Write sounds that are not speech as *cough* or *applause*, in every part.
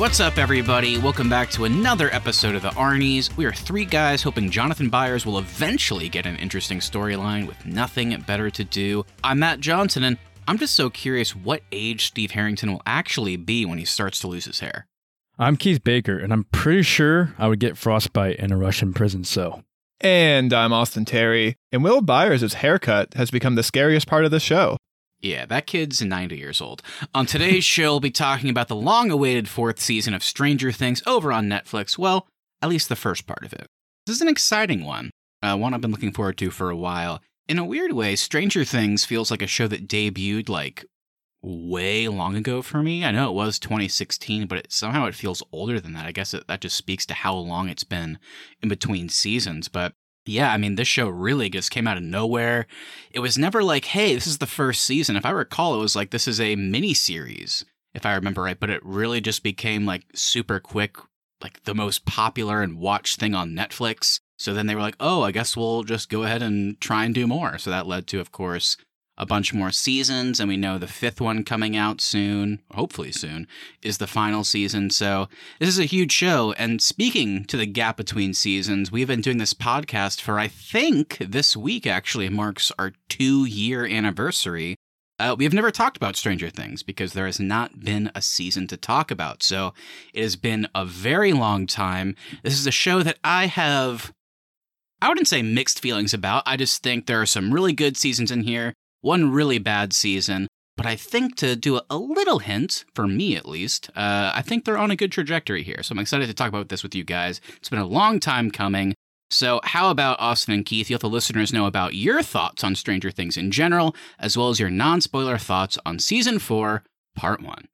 What's up, everybody? Welcome back to another episode of the Arnie's. We are three guys hoping Jonathan Byers will eventually get an interesting storyline with nothing better to do. I'm Matt Johnson, and I'm just so curious what age Steve Harrington will actually be when he starts to lose his hair. I'm Keith Baker, and I'm pretty sure I would get frostbite in a Russian prison cell. And I'm Austin Terry, and Will Byers' haircut has become the scariest part of the show. Yeah, that kid's 90 years old. On today's *laughs* show, we'll be talking about the long awaited fourth season of Stranger Things over on Netflix. Well, at least the first part of it. This is an exciting one, uh, one I've been looking forward to for a while. In a weird way, Stranger Things feels like a show that debuted like way long ago for me. I know it was 2016, but it, somehow it feels older than that. I guess it, that just speaks to how long it's been in between seasons. But yeah, I mean, this show really just came out of nowhere. It was never like, hey, this is the first season. If I recall, it was like, this is a mini series, if I remember right. But it really just became like super quick, like the most popular and watched thing on Netflix. So then they were like, oh, I guess we'll just go ahead and try and do more. So that led to, of course, a bunch more seasons, and we know the fifth one coming out soon, hopefully soon, is the final season. So this is a huge show. And speaking to the gap between seasons, we've been doing this podcast for I think this week actually marks our two year anniversary. Uh, we have never talked about Stranger Things because there has not been a season to talk about. So it has been a very long time. This is a show that I have. I wouldn't say mixed feelings about. I just think there are some really good seasons in here one really bad season. But I think to do a little hint, for me at least, uh, I think they're on a good trajectory here. So I'm excited to talk about this with you guys. It's been a long time coming. So, how about Austin and Keith? You let the listeners know about your thoughts on Stranger Things in general, as well as your non spoiler thoughts on season four, part one.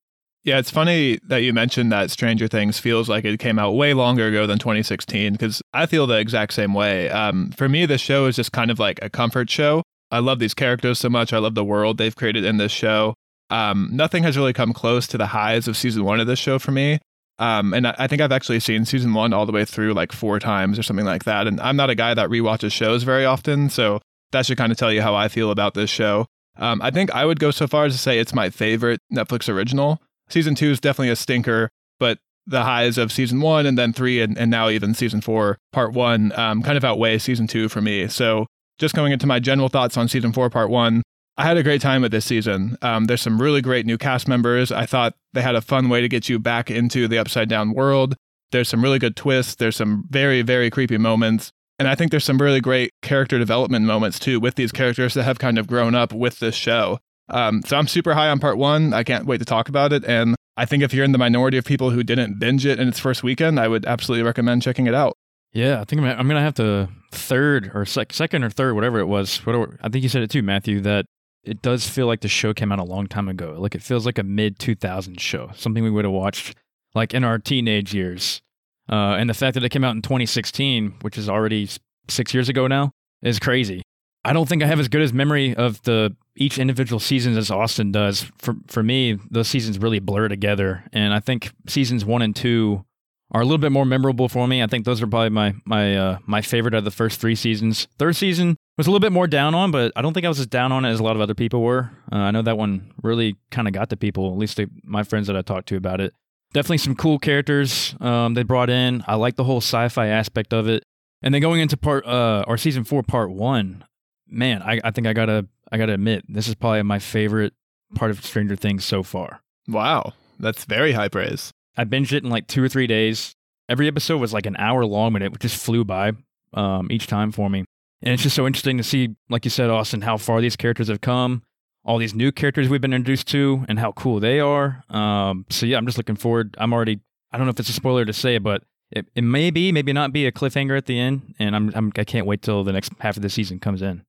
Yeah, it's funny that you mentioned that Stranger Things feels like it came out way longer ago than 2016 because I feel the exact same way. Um, for me, the show is just kind of like a comfort show. I love these characters so much. I love the world they've created in this show. Um, nothing has really come close to the highs of season one of this show for me. Um, and I, think I've actually seen season one all the way through like four times or something like that. And I'm not a guy that rewatches shows very often, so that should kind of tell you how I feel about this show. Um, I think I would go so far as to say it's my favorite Netflix original. Season two is definitely a stinker, but the highs of season one and then three and, and now even season four, part one, um, kind of outweigh season two for me. So just going into my general thoughts on season four, part one, I had a great time with this season. Um, there's some really great new cast members. I thought they had a fun way to get you back into the upside down world. There's some really good twists. There's some very, very creepy moments. And I think there's some really great character development moments too with these characters that have kind of grown up with this show. Um, so I'm super high on part one. I can't wait to talk about it. And I think if you're in the minority of people who didn't binge it in its first weekend, I would absolutely recommend checking it out. Yeah, I think I'm, I'm gonna have to third or sec- second or third, whatever it was. Whatever, I think you said it too, Matthew. That it does feel like the show came out a long time ago. Like it feels like a mid 2000s show, something we would have watched like in our teenage years. Uh, and the fact that it came out in 2016, which is already six years ago now, is crazy. I don't think I have as good as memory of the each individual season as Austin does. For for me, those seasons really blur together, and I think seasons one and two are a little bit more memorable for me. I think those are probably my my uh, my favorite of the first three seasons. Third season was a little bit more down on, but I don't think I was as down on it as a lot of other people were. Uh, I know that one really kind of got to people, at least my friends that I talked to about it. Definitely some cool characters um, they brought in. I like the whole sci-fi aspect of it. And then going into part uh, or season four, part one, man, I, I think I gotta I gotta admit this is probably my favorite part of Stranger Things so far. Wow, that's very high praise. I binged it in like two or three days. Every episode was like an hour long, but it just flew by um, each time for me. And it's just so interesting to see, like you said, Austin, how far these characters have come, all these new characters we've been introduced to, and how cool they are. Um, so yeah, I'm just looking forward. I'm already. I don't know if it's a spoiler to say, but it, it may be, maybe not be a cliffhanger at the end, and I'm, I'm I can't wait till the next half of the season comes in.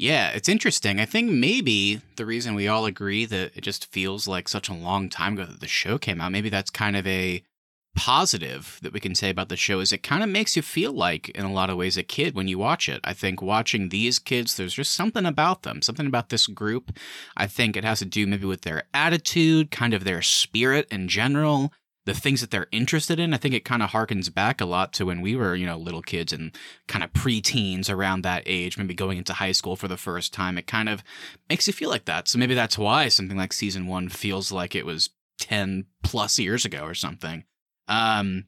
Yeah, it's interesting. I think maybe the reason we all agree that it just feels like such a long time ago that the show came out, maybe that's kind of a positive that we can say about the show is it kind of makes you feel like in a lot of ways a kid when you watch it. I think watching these kids there's just something about them, something about this group. I think it has to do maybe with their attitude, kind of their spirit in general the things that they're interested in. I think it kind of harkens back a lot to when we were, you know, little kids and kind of preteens around that age, maybe going into high school for the first time. It kind of makes you feel like that. So maybe that's why something like season one feels like it was 10 plus years ago or something. Um,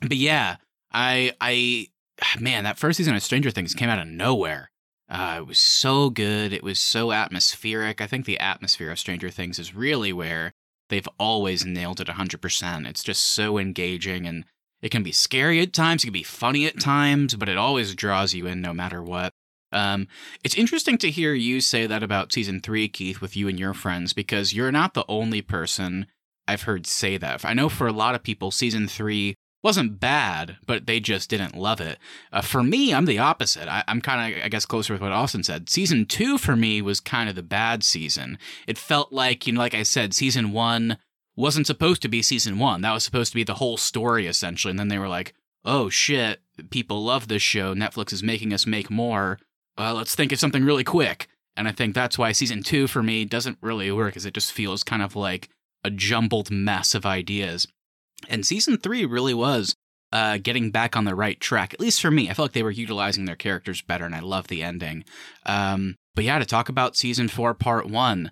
but yeah, I I *sighs* man, that first season of Stranger Things came out of nowhere. Uh, it was so good. It was so atmospheric. I think the atmosphere of Stranger Things is really where they've always nailed it 100%. It's just so engaging and it can be scary at times, it can be funny at times, but it always draws you in no matter what. Um, it's interesting to hear you say that about season three, Keith, with you and your friends, because you're not the only person I've heard say that. I know for a lot of people, season three wasn't bad, but they just didn't love it. Uh, for me, I'm the opposite. I, am kind of, I guess, closer with what Austin said. Season two for me was kind of the bad season. It felt like, you know, like I said, season one wasn't supposed to be season one. That was supposed to be the whole story, essentially. And then they were like, oh shit, people love this show. Netflix is making us make more. Uh, let's think of something really quick. And I think that's why season two for me doesn't really work, as it just feels kind of like a jumbled mess of ideas. And season three really was uh, getting back on the right track, at least for me. I felt like they were utilizing their characters better, and I love the ending. Um, but yeah, to talk about season four, part one.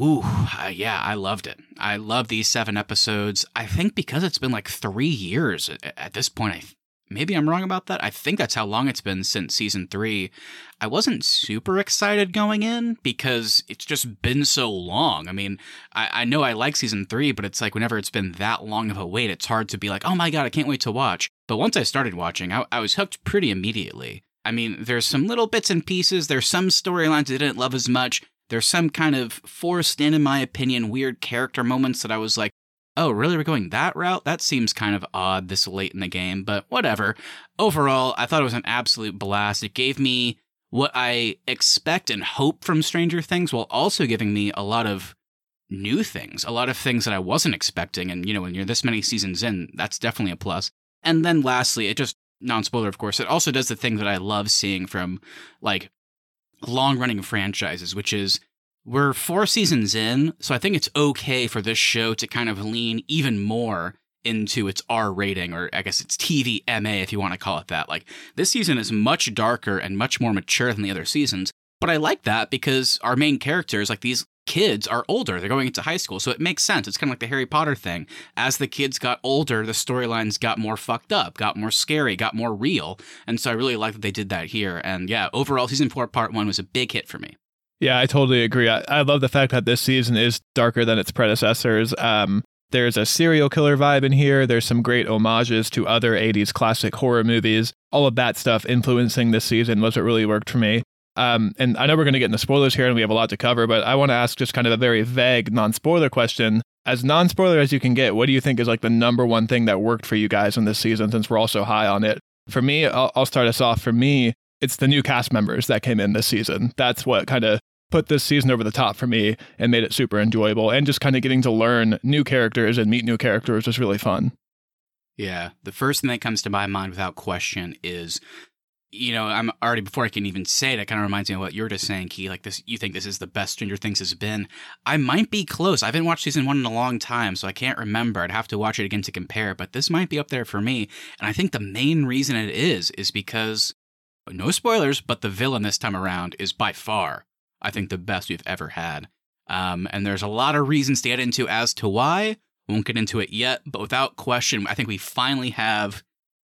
Ooh, uh, yeah, I loved it. I love these seven episodes. I think because it's been like three years at, at this point, I maybe I'm wrong about that. I think that's how long it's been since season three. I wasn't super excited going in because it's just been so long. I mean, I, I, know I like season three, but it's like whenever it's been that long of a wait, it's hard to be like, oh my God, I can't wait to watch. But once I started watching, I, I was hooked pretty immediately. I mean, there's some little bits and pieces, there's some storylines I didn't love as much. There's some kind of forced in, in my opinion, weird character moments that I was like, oh, really? We're going that route? That seems kind of odd this late in the game, but whatever. Overall, I thought it was an absolute blast. It gave me what I expect and hope from Stranger Things while also giving me a lot of new things, a lot of things that I wasn't expecting. And, you know, when you're this many seasons in, that's definitely a plus. And then lastly, it just, non spoiler, of course, it also does the thing that I love seeing from like long running franchises, which is we're four seasons in, so I think it's okay for this show to kind of lean even more into its R rating, or I guess it's TV MA if you want to call it that. Like, this season is much darker and much more mature than the other seasons, but I like that because our main characters, like these kids, are older. They're going into high school, so it makes sense. It's kind of like the Harry Potter thing. As the kids got older, the storylines got more fucked up, got more scary, got more real. And so I really like that they did that here. And yeah, overall, season four, part one was a big hit for me. Yeah, I totally agree. I, I love the fact that this season is darker than its predecessors. Um, there's a serial killer vibe in here. There's some great homages to other 80s classic horror movies. All of that stuff influencing this season was what really worked for me. Um, and I know we're going to get into spoilers here and we have a lot to cover, but I want to ask just kind of a very vague non spoiler question. As non spoiler as you can get, what do you think is like the number one thing that worked for you guys in this season since we're all so high on it? For me, I'll, I'll start us off. For me, it's the new cast members that came in this season. That's what kind of put this season over the top for me and made it super enjoyable. And just kind of getting to learn new characters and meet new characters was really fun. Yeah. The first thing that comes to my mind without question is you know, I'm already before I can even say it, it kind of reminds me of what you're just saying, Key. Like this, you think this is the best Stranger Things has been. I might be close. I haven't watched season one in a long time, so I can't remember. I'd have to watch it again to compare, but this might be up there for me. And I think the main reason it is is because no spoilers, but the villain this time around is by far I think, the best we've ever had. Um, and there's a lot of reasons to get into as to why. Won't get into it yet, but without question, I think we finally have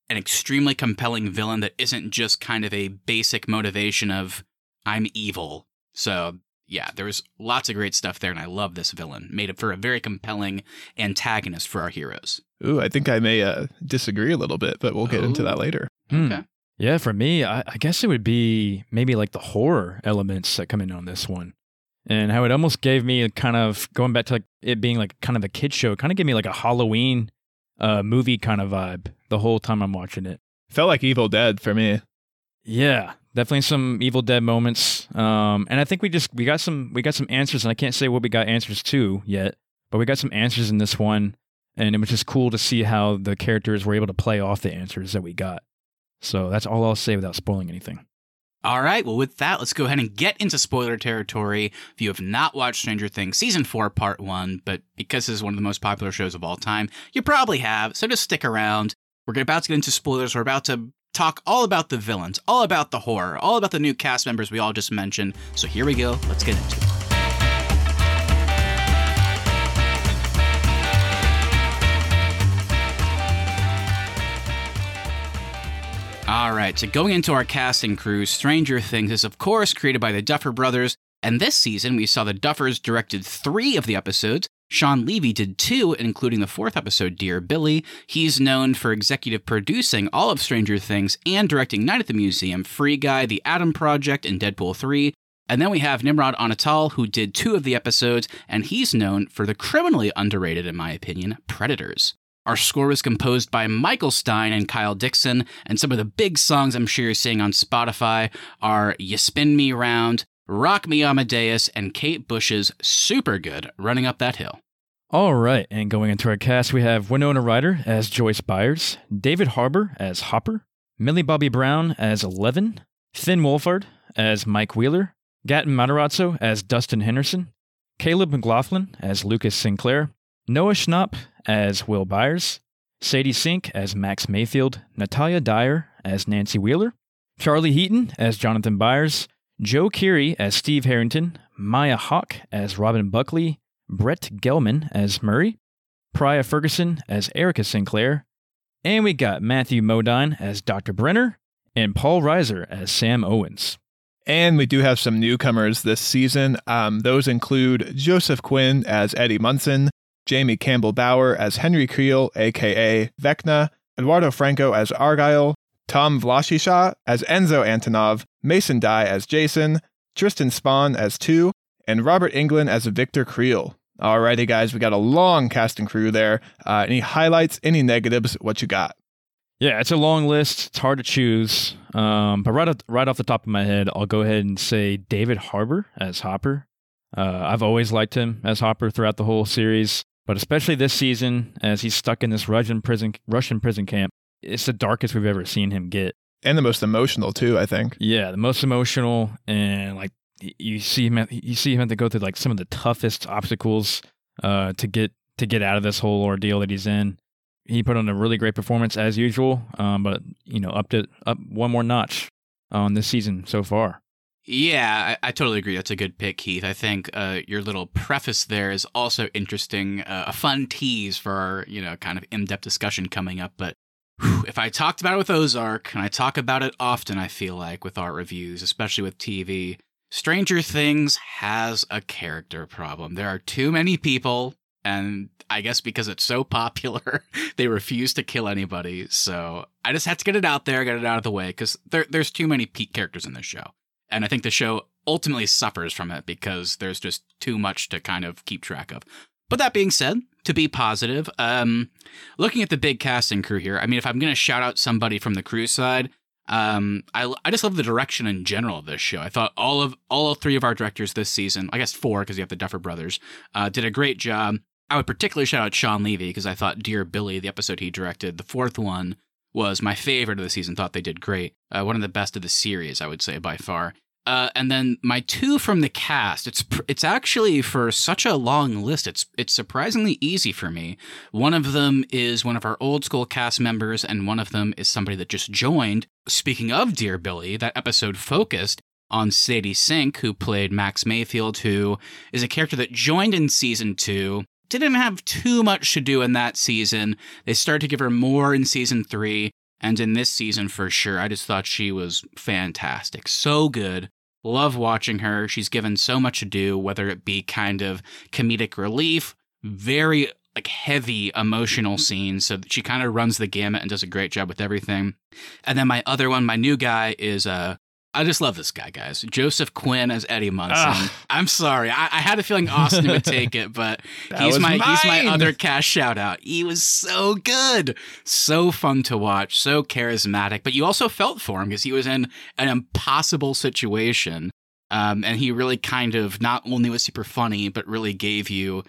an extremely compelling villain that isn't just kind of a basic motivation of I'm evil. So yeah, there's lots of great stuff there, and I love this villain. Made it for a very compelling antagonist for our heroes. Ooh, I think I may uh, disagree a little bit, but we'll get Ooh. into that later. Hmm. Okay. Yeah, for me, I, I, guess it would be maybe like the horror elements that come in on this one. And how it almost gave me a kind of going back to like it being like kind of a kid show, kind of gave me like a Halloween uh, movie kind of vibe the whole time I'm watching it. Felt like Evil Dead for me. Yeah, definitely some Evil Dead moments. Um, and I think we just we got some we got some answers, and I can't say what we got answers to yet, but we got some answers in this one, and it was just cool to see how the characters were able to play off the answers that we got. So that's all I'll say without spoiling anything. All right, well, with that, let's go ahead and get into spoiler territory. If you have not watched Stranger Things Season 4, Part 1, but because this is one of the most popular shows of all time, you probably have, so just stick around. We're about to get into spoilers. We're about to talk all about the villains, all about the horror, all about the new cast members we all just mentioned. So here we go. Let's get into it. All right, so going into our casting crew, Stranger Things is, of course, created by the Duffer Brothers. And this season, we saw the Duffers directed three of the episodes. Shawn Levy did two, including the fourth episode, Dear Billy. He's known for executive producing all of Stranger Things and directing Night at the Museum, Free Guy, The Adam Project, and Deadpool 3. And then we have Nimrod Antal, who did two of the episodes, and he's known for the criminally underrated, in my opinion, Predators. Our score was composed by Michael Stein and Kyle Dixon, and some of the big songs I'm sure you're seeing on Spotify are You Spin Me Round, Rock Me Amadeus, and Kate Bush's Super Good Running Up That Hill. All right, and going into our cast, we have Winona Ryder as Joyce Byers, David Harbour as Hopper, Millie Bobby Brown as Eleven, Finn Wolfhard as Mike Wheeler, Gaten Matarazzo as Dustin Henderson, Caleb McLaughlin as Lucas Sinclair, Noah Schnapp as Will Byers, Sadie Sink as Max Mayfield, Natalia Dyer as Nancy Wheeler, Charlie Heaton as Jonathan Byers, Joe Keery as Steve Harrington, Maya Hawke as Robin Buckley, Brett Gelman as Murray, Priah Ferguson as Erica Sinclair, and we got Matthew Modine as Dr. Brenner and Paul Reiser as Sam Owens. And we do have some newcomers this season. Um, those include Joseph Quinn as Eddie Munson, Jamie Campbell Bower as Henry Creel, aka Vecna, Eduardo Franco as Argyle, Tom Wlaschiha as Enzo Antonov, Mason Dye as Jason, Tristan Spohn as Two, and Robert Englund as Victor Creel. Alrighty, guys, we got a long casting crew there. Uh, any highlights, any negatives? What you got? Yeah, it's a long list. It's hard to choose. Um, but right off, right off the top of my head, I'll go ahead and say David Harbour as Hopper. Uh, I've always liked him as Hopper throughout the whole series, but especially this season as he's stuck in this Russian prison Russian prison camp. It's the darkest we've ever seen him get. And the most emotional too, I think. Yeah, the most emotional, and like you see him, you see him have to go through like some of the toughest obstacles uh, to get to get out of this whole ordeal that he's in he put on a really great performance as usual, um, but you know, up to up one more notch on this season so far. Yeah, I, I, totally agree. That's a good pick, Keith. I think uh, your little preface there is also interesting, uh, a fun tease for our, you know, kind of in-depth discussion coming up. But whew, if I talked about it with Ozark, and I talk about it often, I feel like with art reviews, especially with TV, Stranger Things has a character problem. There are too many people and I guess because it's so *laughs* popular, they refuse to kill anybody. So I just had to get it out there, get it out of the way, because there, there's too many peak characters in this show. And I think the show ultimately suffers from it because there's just too much to kind of keep track of. But that being said, to be positive, um, looking at the big casting crew here, I mean, if I'm going to shout out somebody from the crew side, um, I, I just love the direction in general of this show. I thought all of all three of our directors this season, I guess four because you have the Duffer Brothers, uh, did a great job. I would particularly shout out Shawn Levy because I thought Dear Billy, the episode he directed, the fourth one, was my favorite of the season. Thought they did great. Uh, one of the best of the series, I would say by far. Uh, and then my two from the cast. It's it's actually for such a long list. It's it's surprisingly easy for me. One of them is one of our old school cast members, and one of them is somebody that just joined. Speaking of Dear Billy, that episode focused on Sadie Sink, who played Max Mayfield, who is a character that joined in season two didn't have too much to do in that season. They started to give her more in season three, and in this season for sure. I just thought she was fantastic. So good. Love watching her. She's given so much to do, whether it be kind of comedic relief, very like heavy emotional scenes. So she kind of runs the gamut and does a great job with everything. And then my other one, my new guy is uh I just love this guy, guys. Joseph Quinn as Eddie Munson. Ugh. I'm sorry, I, I, had a feeling Austin would take it, but *laughs* he's my mine. he's my other cast shout out. He was so good, so fun to watch, so charismatic. But you also felt for him because he was in an impossible situation, um, and he really kind of not only was super funny, but really gave you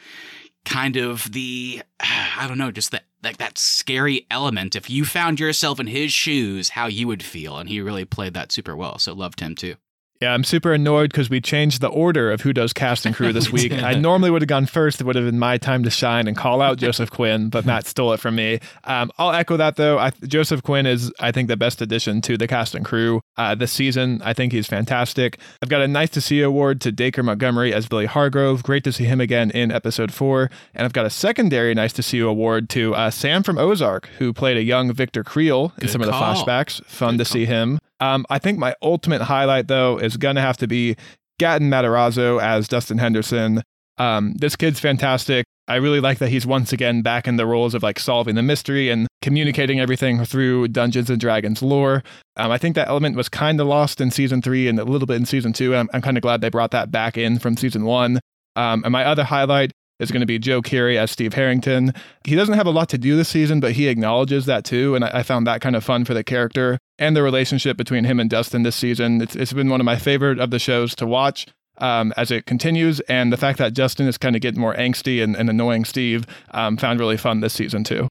kind of the *sighs* I don't know, just that like that scary element. If you found yourself in his shoes, how you would feel, and he really played that super well. So loved him too. Yeah, I'm super annoyed because we changed the order of who does cast and crew this *laughs* week. I normally would have gone first. It would have been my time to shine and call out Joseph Quinn, but Matt stole it from me. Um, I'll echo that though. I, Joseph Quinn is, I think, the best addition to the cast and crew uh, this season. I think he's fantastic. I've got a nice to see award to Dacre Montgomery as Billy Hargrove. Great to see him again in episode four. And I've got a secondary nice to see you award to uh, Sam from Ozark, who played a young Victor Creel in Good some of the flashbacks. Fun Good to see him. Um, I think my ultimate highlight, though, is going to have to be Gaten Matarazzo as Dustin Henderson. Um, this kid's fantastic. I really like that he's once again back in the roles of like solving the mystery and communicating everything through Dungeons and Dragons lore. Um, I think that element was kind of lost in season three and a little bit in season two. I'm, I'm kind of glad they brought that back in from season one. Um, and my other highlight is going to be Joe Keery as Steve Harrington. He doesn't have a lot to do this season, but he acknowledges that too. And I, I found that kind of fun for the character and the relationship between him and Dustin this season. It's, it's been one of my favorite of the shows to watch. Um, as it continues, and the fact that Dustin is kind of getting more angsty and, and annoying Steve, um, found really fun this season too.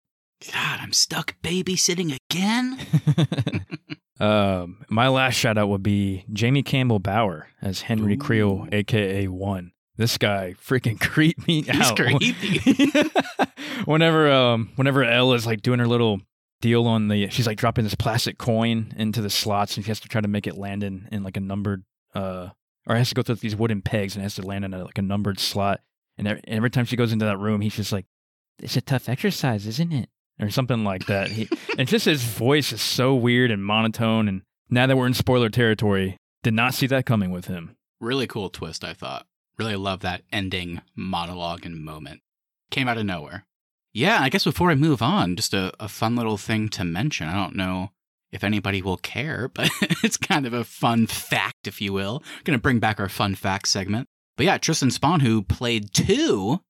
God, I'm stuck babysitting again. *laughs* *laughs* Um, my last shout out would be Jamie Campbell Bower as Henry Ooh. Creel, aka One. This guy freaking *laughs* creeped me He's out. creepy. *laughs* whenever um whenever Elle is like doing her little deal on the she's like dropping this plastic coin into the slots and she has to try to make it land in, in like a numbered uh or has to go through these wooden pegs and has to land in a, like a numbered slot. And every, and every time she goes into that room, he's just like, "It's a tough exercise, isn't it?" Or something like that. He, and just his voice is so weird and monotone. And now that we're in spoiler territory, did not see that coming with him. really cool twist, I thought. Really love that ending monologue and moment. Came out of nowhere. Yeah, I guess before I move on, just a, a fun little thing to mention. I don't know if anybody will care, but *laughs* it's kind of a fun fact, if you will. I'm Going to bring back our fun fact segment. But yeah, Tristan Spohn, who played two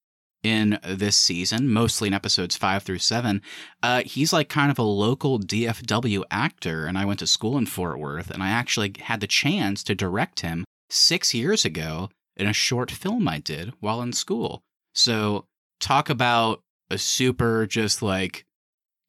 in this season, mostly in episodes five through seven, uh, he's like kind of a local DFW actor. And I went to school in Fort Worth, and I actually had the chance to direct him six years ago in a short film I did while in school. So, talk about a super just like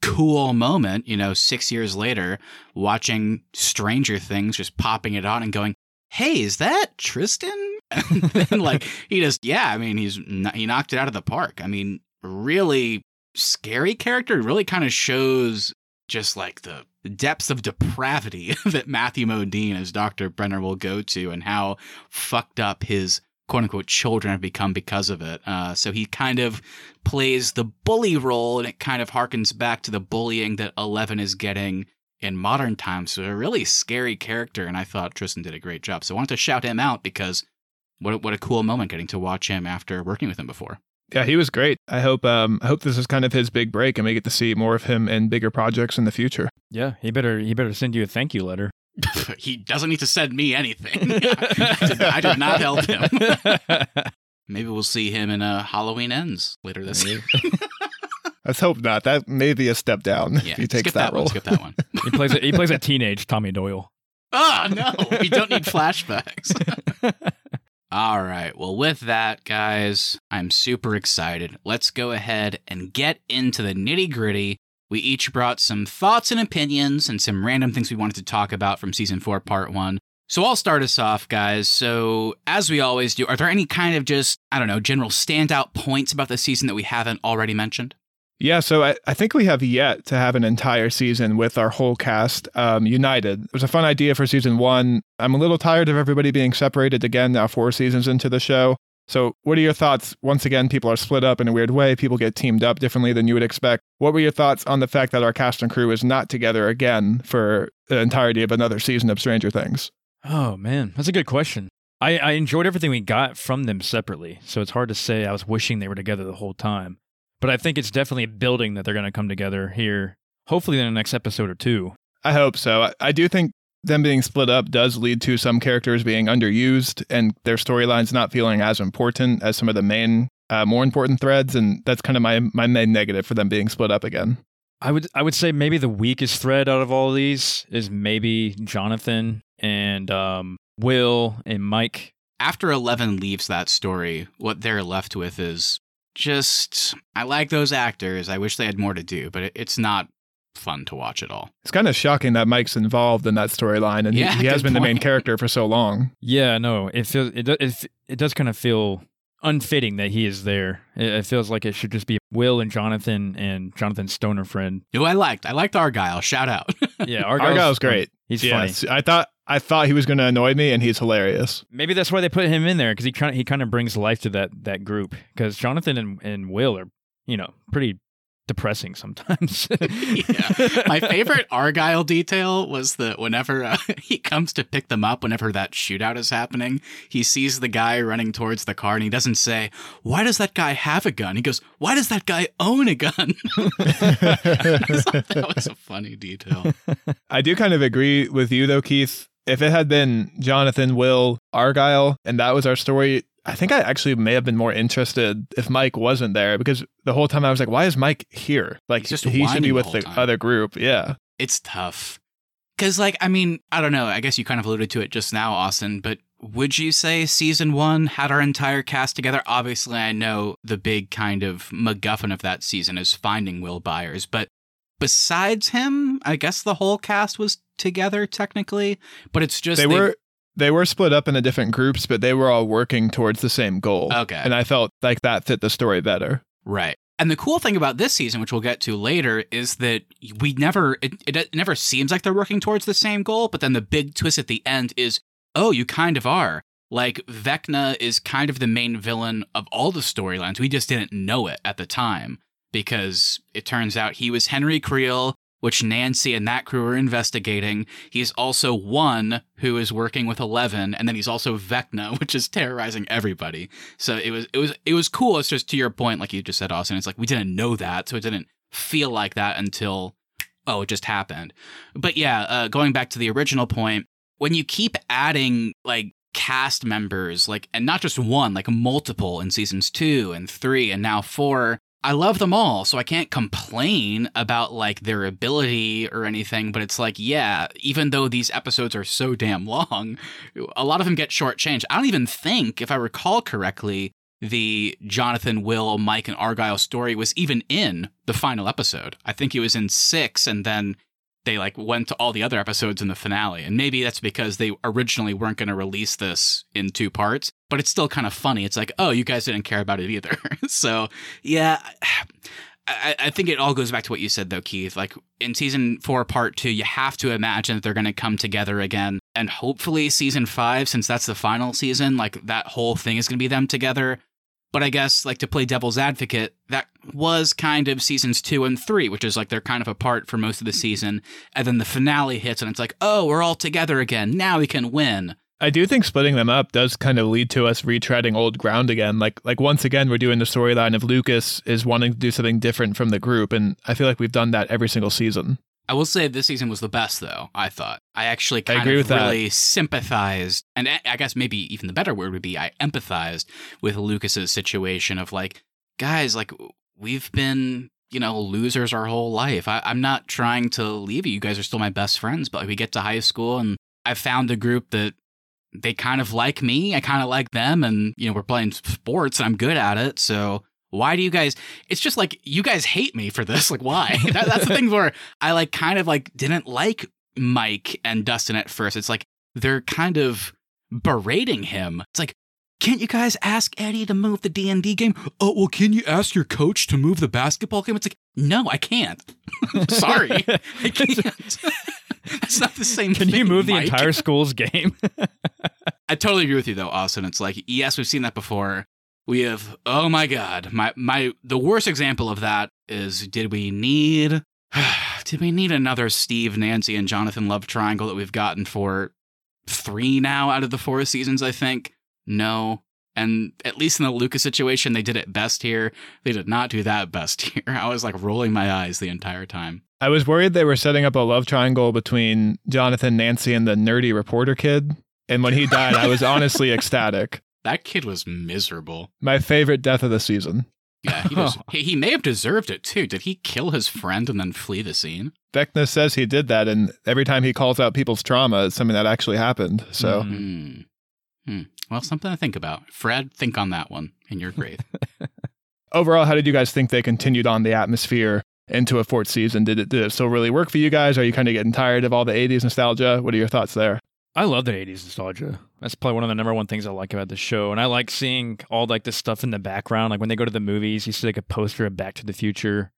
cool moment, you know, six years later, watching Stranger Things, just popping it on and going, hey, is that Tristan? *laughs* And like, he just, yeah, I mean, he's, he knocked it out of the park. I mean, really scary character, really kind of shows just like the depths of depravity *laughs* that Matthew Modine as Dr. Brenner will go to and how fucked up his quote unquote children have become because of it. Uh, so he kind of plays the bully role and it kind of harkens back to the bullying that Eleven is getting in modern times. So a really scary character. And I thought Tristan did a great job. So I wanted to shout him out because what what a cool moment getting to watch him after working with him before. Yeah, he was great. I hope um, I hope this is kind of his big break, and we get to see more of him in bigger projects in the future. Yeah, he better he better send you a thank you letter. *laughs* he doesn't need to send me anything. I, *laughs* did, I did not help him. *laughs* Maybe we'll see him in uh, Halloween Ends later this year. Let's hope not. That may be a step down Yeah, if he takes that, that, role. one. Skip that one. he plays a, he plays a teenage Tommy Doyle. Oh no, we don't need flashbacks. All right. Well, with that, guys, I'm super excited. Let's go ahead and get into the nitty gritty. We each brought some thoughts and opinions and some random things we wanted to talk about from season four, part one. So I'll start us off, guys. So, as we always do, are there any kind of just, I don't know, general standout points about the season that we haven't already mentioned? Yeah, so I, I think we have yet to have an entire season with our whole cast um, united. It was a fun idea for season one. I'm a little tired of everybody being separated again now, four seasons into the show. So, what are your thoughts? Once again, people are split up in a weird way. People get teamed up differently than you would expect. What were your thoughts on the fact that our cast and crew is not together again for the entirety of another season of Stranger Things? Oh man, that's a good question. I, I enjoyed everything we got from them separately, so it's hard to say I was wishing they were together the whole time. But I think it's definitely a building that they're going to come together here, hopefully in the next episode or two. I hope so. I, I do think them being split up does lead to some characters being underused and their storylines not feeling as important as some of the main, uh, more important threads. And that's kind of my my main negative for them being split up again. I would I would say maybe the weakest thread out of all of these is maybe Jonathan and um, Will and Mike. After Eleven leaves that story, what they're left with is just I like those actors. I wish they had more to do, but it, it's not fun to watch at all. It's kind of shocking that Mike's involved in that storyline, and Yeah, he, he has good been the main character for so long. Yeah, no, it feels it it, it does kind of feel unfitting that he is there. It, it feels like it should just be Will and Jonathan and Jonathan's stoner friend. Who I liked. I liked Argyle. Shout out. *laughs* Yeah, Argyle's, Argyle's great. He's funny. I thought I thought he was going to annoy me, and he's hilarious. Maybe that's why they put him in there because he kind he kind of brings life to that that group. Because Jonathan and, and Will are you know pretty depressing sometimes. *laughs* yeah. My *laughs* favorite Argyle detail was that whenever uh, *laughs* he comes to pick them up, whenever that shootout is happening, he sees the guy running towards the car and he doesn't say, Why does that guy have a gun? He goes, Why does that guy own a gun? that was a funny detail. I do kind of agree with you though, Keith. If it had been Jonathan, Will, Argyle, and that was our story, I think I actually may have been more interested if Mike wasn't there because the whole time I was like, why is Mike here? Like he should be with whole the other group. Yeah. It's tough. Because, like, I mean, I don't know. I guess you kind of alluded to it just now, Austin, but would you say season one had our entire cast together? Obviously, I know the big kind of MacGuffin of that season is finding Will Byers, but besides him, I guess the whole cast was together technically, but it's just they were they were split up into different groups, but they were all working towards the same goal. Okay. And I felt like that fit the story better. Right. And the cool thing about this season, which we'll get to later, is that we never, it, it, it never seems like they're working towards the same goal, but then the big twist at the end is, oh, you kind of are. Like, Vecna is kind of the main villain of all the storylines. We just didn't know it at the time because it turns out he was Henry Creel, which Nancy and that crew are investigating. He's also one who is working with Eleven, and then he's also Vecna, *laughs* which is terrorizing everybody. So it was it was it was cool. It's just to your point, like you just said, Austin. It's like we didn't know that, so it didn't feel like that until oh, it just happened. But yeah, uh, going back to the original point, when you keep adding like cast members, like and not just one, like multiple in seasons two and three and now four. I love them all, so I can't complain about like their ability or anything, but it's like, yeah, even though these episodes are so damn long, a lot of them get shortchanged. I don't even think, if I recall correctly, the Jonathan, Will, Mike, and Argyle story was even in the final episode. I think it was in six, and then they like went to all the other episodes in the finale. And maybe that's because they originally weren't going to release this in two parts, but it's still kind of funny. It's like, oh, you guys didn't care about it either. *laughs* so, yeah. I, I think it all goes back to what you said, though, Keith. Like in season four, part two, you have to imagine that they're going to come together again. And hopefully, season five, since that's the final season, like that whole thing is going to be them together. But I guess, like, to play devil's advocate, that was kind of seasons two and three, which is like they're kind of apart for most of the season. And then the finale hits, and it's like, oh, we're all together again. Now we can win. I do think splitting them up does kind of lead to us retreading old ground again. Like like once again we're doing the storyline of Lucas is wanting to do something different from the group and I feel like we've done that every single season. I will say this season was the best, though. I thought I actually kind agree of with that. really sympathized, and I I guess maybe even the better word would be I empathized with Lucas's situation of like, guys, like we've been you know losers our whole life. I, I'm not trying to leave you. You guys are still my best friends, but we get to high school and I found a group that they kind of like me. I kind of like them, and you know we're playing sports, and I'm good at it. So why do you guys? It's just like you guys hate me for this. *laughs* Like why? *laughs* that, that's the thing where I like kind of like didn't like Mike and Dustin at first. It's like they're kind of berating him. It's like. Can't you guys ask Eddie to move the D and D game? Oh well, can you ask your coach to move the basketball game? It's like, no, I can't. *laughs* Sorry, I can't. That's not the same. Can you thing, move the Mike. entire school's game? I totally agree with you though, Austin. It's like, yes, we've seen that before. We have oh my god. My my the worst example of that is did we need *sighs* did we need another Steve, Nancy, and Jonathan love triangle that we've gotten for three now out of the four seasons, I think? No. And at least in the Lucas situation, they did it best here. They did not do that best *laughs* here. I was like rolling my eyes the entire time. I was worried they were setting up a love triangle between Jonathan, Nancy, and the nerdy reporter kid. And when he died, I was honestly *laughs* ecstatic. That kid was miserable. My favorite death of the season. Yeah, he, was, *laughs* he, he may have deserved it too. Did he kill his friend and then flee the scene? Vecna says he did that, and every time he calls out people's trauma, it's something that actually happened. So. Hmm. Hmm. Well, something to think about. Fred, think on that one in your grave. *laughs* overall, how did you guys think they continued on the atmosphere into a fourth season. Did it did it still really work for you guys? Are you kind of getting tired of all the 80s nostalgia? What are your thoughts there? I love the 80s nostalgia. That's probably one of the number one things I like about the show. And I like seeing all like the stuff in the background. Like when they go to the movies, you see like a poster of Back to the Future.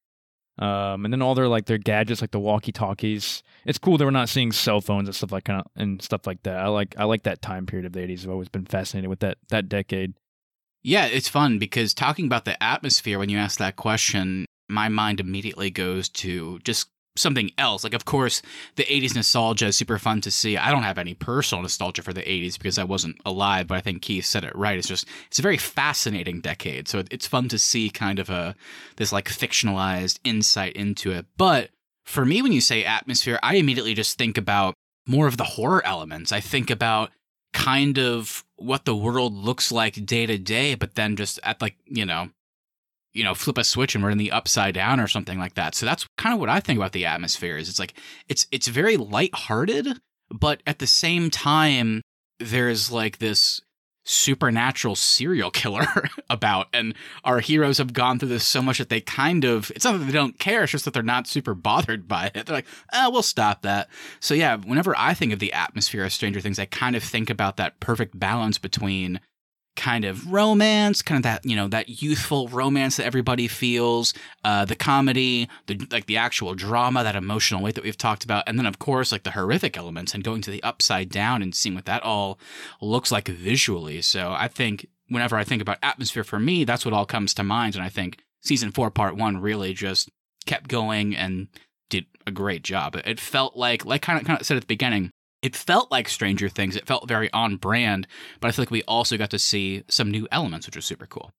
Um, and then all their like their gadgets, like the walkie-talkies. It's cool that we're not seeing cell phones and stuff like kind of, and stuff like that. I like I like that time period of the 80s. I've always been fascinated with that that decade. Yeah, it's fun because talking about the atmosphere when you ask that question, my mind immediately goes to just something else. Like, of course, the 80s nostalgia is super fun to see. I don't have any personal nostalgia for the 80s because I wasn't alive, but I think Keith said it right. It's just, it's a very fascinating decade. So it's fun to see kind of a, this like fictionalized insight into it. But for me, when you say atmosphere, I immediately just think about more of the horror elements. I think about kind of what the world looks like day to day, but then just at like, you know, you know, flip a switch and we're in the upside down or something like that. So that's kind of what I think about the atmosphere is it's like it's it's very lighthearted, but at the same time there's like this supernatural serial killer *laughs* about and our heroes have gone through this so much that they kind of it's not that they don't care it's just that they're not super bothered *laughs* by it they're like oh we'll stop that so yeah whenever i think of the atmosphere of stranger things i kind of think about that perfect balance between kind of romance, kind of that you know that youthful romance that everybody feels, uh, the comedy, the like the actual drama, that emotional weight that we've talked about, and then of course like the horrific elements and going to the upside down and seeing what that all looks like visually. So I think whenever I think about atmosphere for me, that's what all comes to mind, and I think season four, part one, really just kept going and did a great job. It felt like, like kind of kind of said at the beginning, it felt like Stranger Things. It felt very on brand, but I feel like we also got to see some new elements, which was super cool.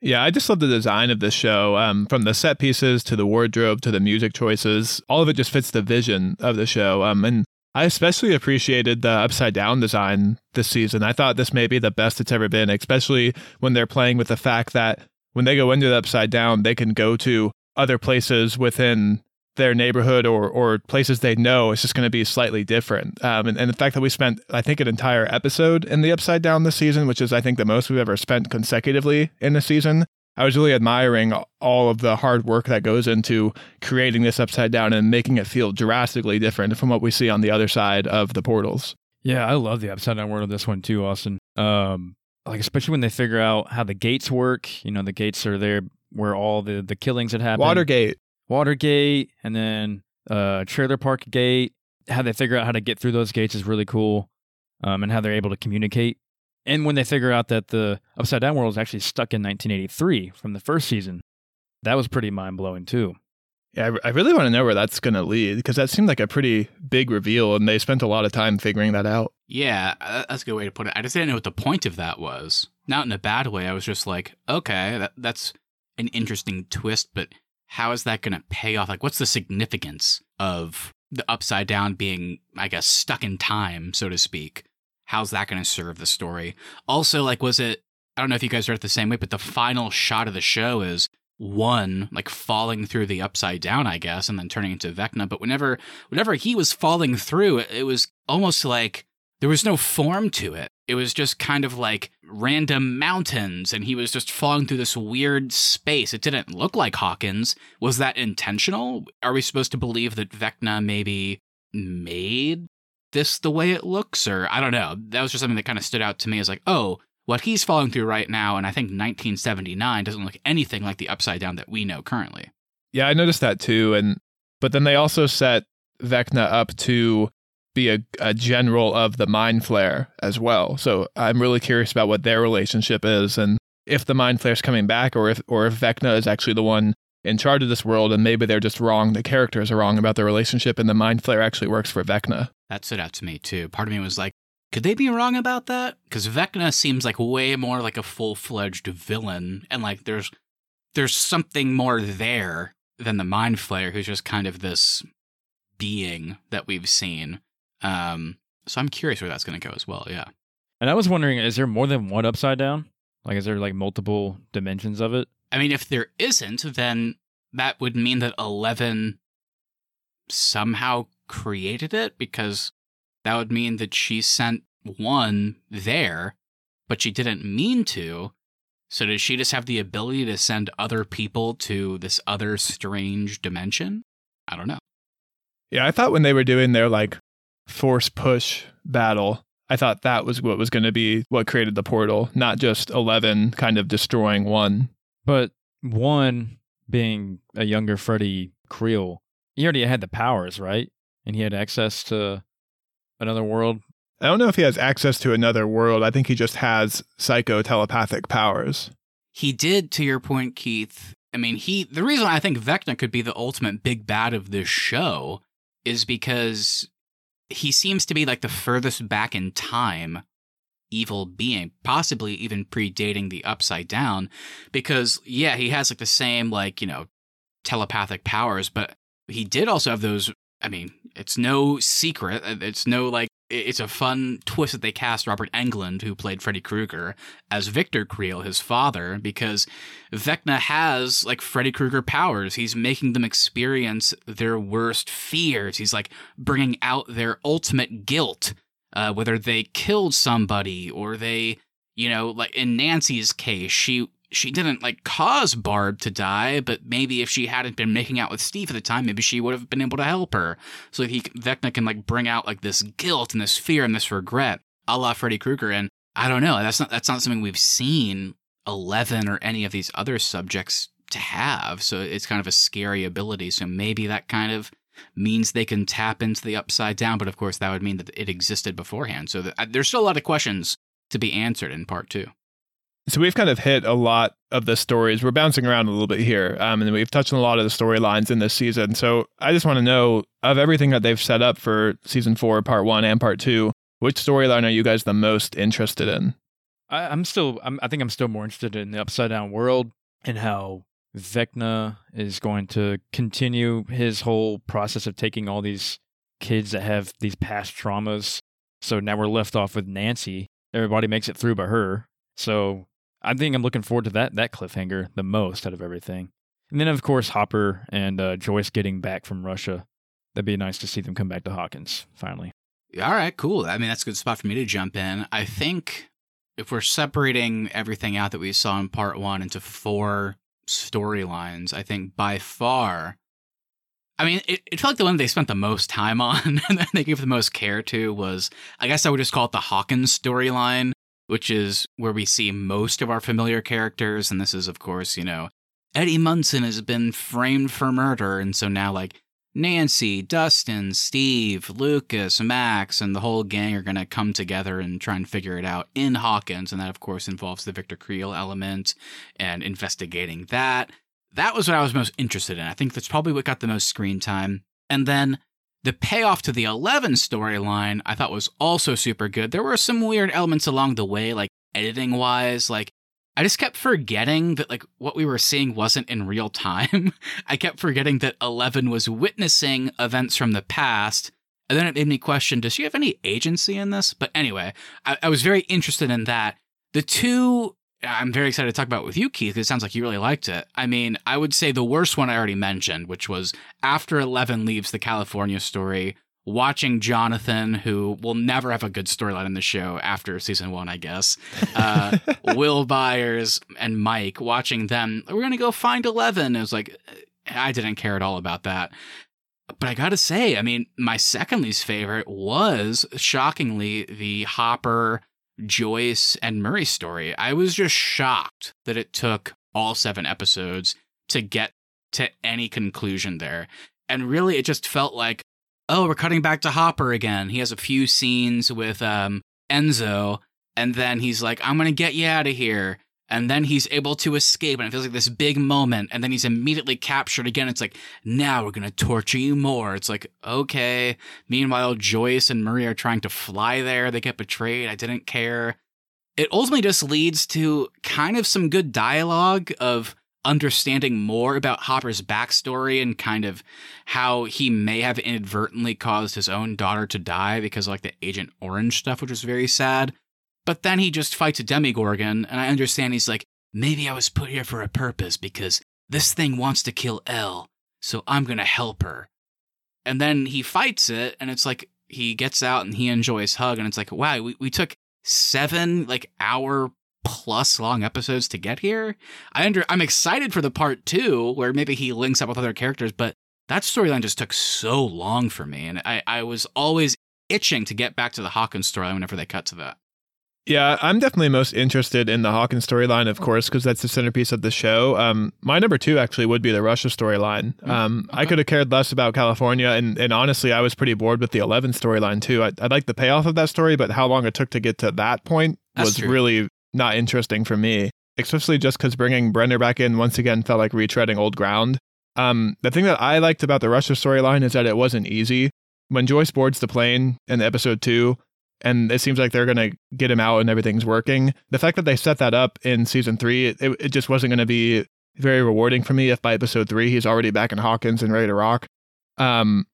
Yeah, I just love the design of this show. Um, from the set pieces to the wardrobe to the music choices, all of it just fits the vision of the show. Um, and I especially appreciated the upside down design this season. I thought this may be the best it's ever been, especially when they're playing with the fact that when they go into the upside down, they can go to other places within their neighborhood or or places they know, it's just going to be slightly different. Um, and, and, the fact that we spent, I think, an entire episode in the Upside Down this season, which is I think the most we've ever spent consecutively in a season. I was really admiring all of the hard work that goes into creating this Upside Down and making it feel drastically different from what we see on the other side of the portals. Yeah, I love the Upside Down world of this one too, Austin. Um, like especially when they figure out how the gates work. You know, the gates are there where all the the killings had happened. Watergate. Watergate and then uh, Trailer Park Gate. How they figure out how to get through those gates is really cool, um, and how they're able to communicate. And when they figure out that the Upside Down world is actually stuck in 1983 from the first season, that was pretty mind blowing too. Yeah, I really want to know where that's going to lead because that seemed like a pretty big reveal, and they spent a lot of time figuring that out. Yeah, that's a good way to put it. I just didn't know what the point of that was. Not in a bad way. I was just like, okay, that, that's an interesting twist, but how is that going to pay off? Like, what's the significance of the upside down being, I guess, stuck in time, so to speak? How's that going to serve the story? Also, like, was it, I don't know if you guys read it the same way, but the final shot of the show is one like falling through the upside down, I guess, and then turning into Vecna. But whenever, whenever he was falling through, it was almost like there was no form to it. It was just kind of like random mountains, and he was just falling through this weird space. It didn't look like Hawkins. Was that intentional? Are we supposed to believe that Vecna maybe made this the way it looks? Or I don't know. That was just something that kind of stood out to me as like, oh, what he's falling through right now, and I think 1979 doesn't look anything like the upside down that we know currently. Yeah, I noticed that too. And but then they also set Vecna up to be a, a general of the Mind Flayer as well. So I'm really curious about what their relationship is and if the Mind Flayer's coming back or if or if Vecna is actually the one in charge of this world and maybe they're just wrong. The characters are wrong about their relationship and the Mind Flayer actually works for Vecna. That stood out to me too. Part of me was like, could they be wrong about that? Because Vecna seems like way more like a full fledged villain, and like there's there's something more there than the Mind Flayer, who's just kind of this being that we've seen. Um, so I'm curious where that's going to go as well. Yeah. And I was wondering, is there more than one upside down? Like, is there like multiple dimensions of it? I mean, if there isn't, then that would mean that Eleven somehow created it because that would mean that she sent one there, but she didn't mean to. So does she just have the ability to send other people to this other strange dimension? I don't know. Yeah, I thought when they were doing their like force push battle, I thought that was what was going to be what created the portal, not just 11 kind of destroying one. But one being a younger Freddie Creel, he already had the powers, right? And he had access to another world. I don't know if he has access to another world. I think he just has psycho telepathic powers. He did, to your point, Keith. I mean, he the reason I think Vecna could be the ultimate big bad of this show is because he seems to be like the furthest back in time evil being, possibly even predating the Upside Down. Because, yeah, he has like the same, like, you know, telepathic powers, but he did also have those. I mean, it's no secret. Uh, it's no like it's a fun twist that they cast Robert Englund, who played Freddy Krueger, as Victor Creel, his father, because Vecna has like Freddy Krueger powers. He's making them experience their worst fears. He's like bringing out their ultimate guilt, uh, whether they killed somebody or they, you know, like in Nancy's case, she she didn't like cause Barb to die, but maybe if she hadn't been making out with Steve at the time, maybe she would have been able to help her. So he Vecna can like bring out like this guilt and this fear and this regret, a la Freddy Krueger. And I don't know, that's not that's not something we've seen Eleven or any of these other subjects to have. So it's kind of a scary ability. So maybe that kind of means they can tap into the upside down. But of course, that would mean that it existed beforehand. So there's still a lot of questions to be answered in part two. So we've kind of hit a lot of the stories. We're bouncing around a little bit here, um, and we've touched on a lot of the storylines in this season. So I just want to know of everything that they've set up for season four, part one, and part two, which storyline are you guys the most interested in? I, I'm still, I'm, I think I'm still more interested in the Upside Down world and how Vecna is going to continue his whole process of taking all these kids that have these past traumas. So now we're left off with Nancy. Everybody makes it through but her. So I think I'm looking forward to that that cliffhanger the most out of everything. And then of course Hopper and uh, Joyce getting back from Russia. That'd be nice to see them come back to Hawkins finally. All right, cool. I mean, that's a good spot for me to jump in. I think if we're separating everything out that we saw in part one into four storylines, I think by far, I mean, it, it felt like the one they spent the most time *laughs* on and they gave the most care to was, I guess I would just call it the Hawkins storyline, which is where we see most of our familiar characters. And this is, of course, you know, Eddie Munson has been framed for murder. And so now, like, Nancy, Dustin, Steve, Lucas, Max, and the whole gang are going to come together and try and figure it out in Hawkins. And that, of course, involves the Victor Creel element and investigating that. That was what I was most interested in. I think that's probably what got the most screen time. And then the payoff to the 11 storyline I thought was also super good. There were some weird elements along the way, like editing wise. Like, I just kept forgetting that, like, what we were seeing wasn't in real time. *laughs* I kept forgetting that 11 was witnessing events from the past. And then it made me question does she have any agency in this? But anyway, I, I was very interested in that. The two I'm very excited to talk about with you, Keith. It sounds like you really liked it. I mean, I would say the worst one I already mentioned, which was after Eleven leaves the California story, watching Jonathan, who will never have a good storyline in the show after season one, I guess. Uh, *laughs* Will Byers and Mike, watching them, we're gonna go find Eleven. It was like I didn't care at all about that. But I gotta say, I mean, my second least favorite was shockingly the Hopper Joyce and Murray story. I was just shocked that it took all seven episodes to get to any conclusion there. And really, it just felt like, oh, we're cutting back to Hopper again. He has a few scenes with um, Enzo, and then he's like, I'm going to get you out of here and then he's able to escape and it feels like this big moment and then he's immediately captured again. It's like now we're going to torture you more. It's like okay. Meanwhile joyce and murray are trying to fly there. They get betrayed. I didn't care. It ultimately just leads to kind of some good dialogue of understanding more about hopper's backstory and kind of how he may have inadvertently caused his own daughter to die because of like the agent orange stuff which was very sad but then he just fights a Demogorgon, and I understand he's like, maybe I was put here for a purpose because this thing wants to kill El, so I'm gonna help her. And then he fights it, and it's like he gets out and he and Joyce hug, and it's like, wow, we, we took seven like hour plus long episodes to get here. I under I'm excited for the part two where maybe he links up with other characters, but that storyline just took so long for me, and I, I was always itching to get back to the Hawkins storyline whenever they cut to that. Yeah, I'm definitely most interested in the Hawkins storyline, of course, because that's the centerpiece of the show. Um, my number two actually would be the Russia storyline. Mm, Um, I could have cared less about California, and, and honestly, I was pretty bored with the 11 storyline too. I, I like the payoff of that story, but how long it took to get to that point That's was true. really not interesting for me, especially just because bringing Brenner back in once again felt like retreading old ground. Um, the thing that I liked about the Russia storyline is that it wasn't easy. When Joyce boards the plane in episode two, and it seems like they're going to get him out and everything's working. The fact that they set that up in season three, it, it just wasn't going to be very rewarding for me if by episode three he's already back in Hawkins and ready to rock. Um,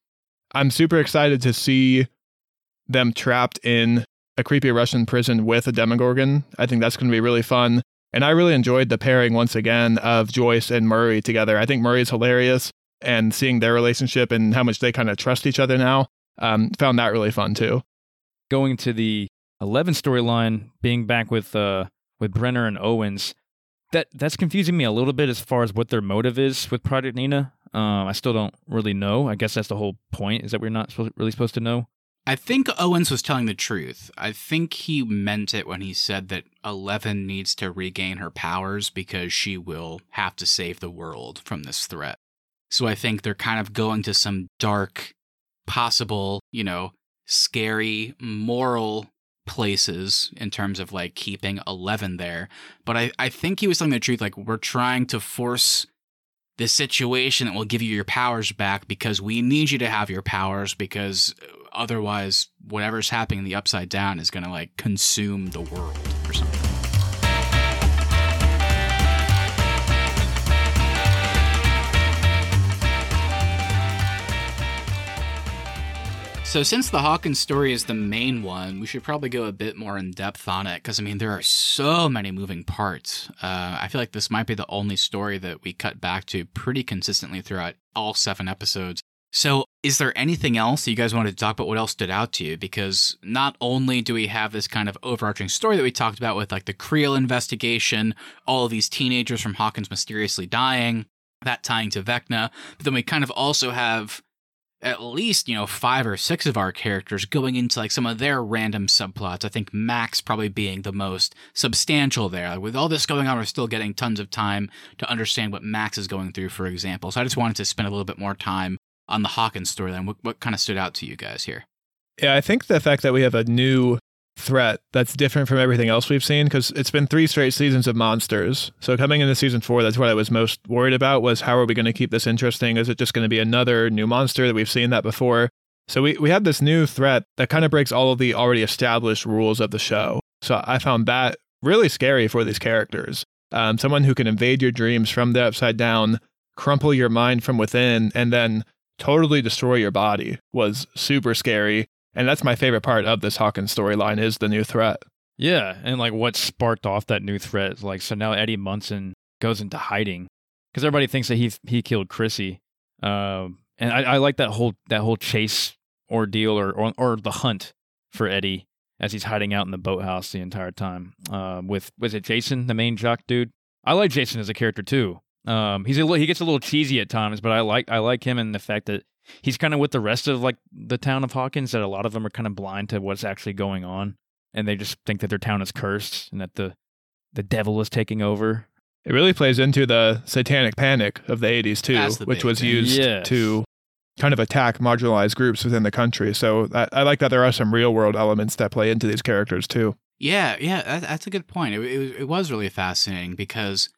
I'm super excited to see them trapped in a creepy Russian prison with a Demogorgon. I think that's going to be really fun. And I really enjoyed the pairing once again of Joyce and Murray together. I think Murray's hilarious and seeing their relationship and how much they kind of trust each other now. Um, found that really fun too. Going to the 11 storyline, being back with uh with Brenner and Owens, that that's confusing me a little bit as far as what their motive is with Project Nina. Um, I still don't really know. I guess that's the whole point is that we're not really supposed to know. I think Owens was telling the truth. I think he meant it when he said that Eleven needs to regain her powers because she will have to save the world from this threat. So I think they're kind of going to some dark, possible, you know, scary, moral places in terms of like keeping Eleven there. But I, I think he was telling the truth. Like, we're trying to force this situation that will give you your powers back because we need you to have your powers because otherwise whatever's happening in the upside down is going to like consume the world so since the hawkins story is the main one we should probably go a bit more in depth on it because i mean there are so many moving parts uh, i feel like this might be the only story that we cut back to pretty consistently throughout all seven episodes so, is there anything else you guys wanted to talk about? What else stood out to you? Because not only do we have this kind of overarching story that we talked about with like the Creel investigation, all of these teenagers from Hawkins mysteriously dying, that tying to Vecna, but then we kind of also have at least, you know, five or six of our characters going into like some of their random subplots. I think Max probably being the most substantial there. Like, with all this going on, we're still getting tons of time to understand what Max is going through, for example. So I just wanted to spend a little bit more time on the Hawkins storyline. What, what kind of stood out to you guys here? Yeah, I think the fact that we have a new threat that's different from everything else we've seen because it's been three straight seasons of monsters. So coming into season four, that's what I was most worried about was how are we going to keep this interesting? Is it just going to be another new monster that we've seen that before? So we, we had this new threat that kind of breaks all of the already established rules of the show. So I found that really scary for these characters. Um, someone who can invade your dreams from the upside down, crumple your mind from within, and then totally destroy your body was super scary. And that's my favorite part of this Hawkins storyline is the new threat. Yeah, and like what sparked off that new threat? Like so now Eddie Munson goes into hiding because everybody thinks that he he killed Chrissy. Um, and I, I like that whole that whole chase ordeal or, or or the hunt for Eddie as he's hiding out in the boathouse the entire time. Um, with was it Jason, the main jock dude? I like Jason as a character too. Um, he's a li- he gets a little cheesy at times, but I like I like him and the fact that he's kind of with the rest of like the town of Hawkins that a lot of them are kind of blind to what's actually going on, and they just think that their town is cursed and that the the devil is taking over. It really plays into the satanic panic of the 80s too, the which was thing. used Yes. to kind of attack marginalized groups within the country. So I, I like that there are some real world elements that play into these characters too. Yeah, yeah, that, that's a good point. It, it, was- it was really fascinating because,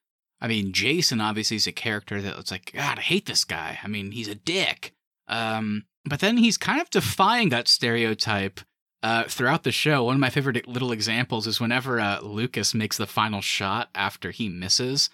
I mean, Jason obviously is a character that it's like, God, I hate this guy. I mean, he's a dick. Um, but then he's kind of defying that stereotype uh, throughout the show. One of my favorite little examples is whenever uh, Lucas makes the final shot after he misses,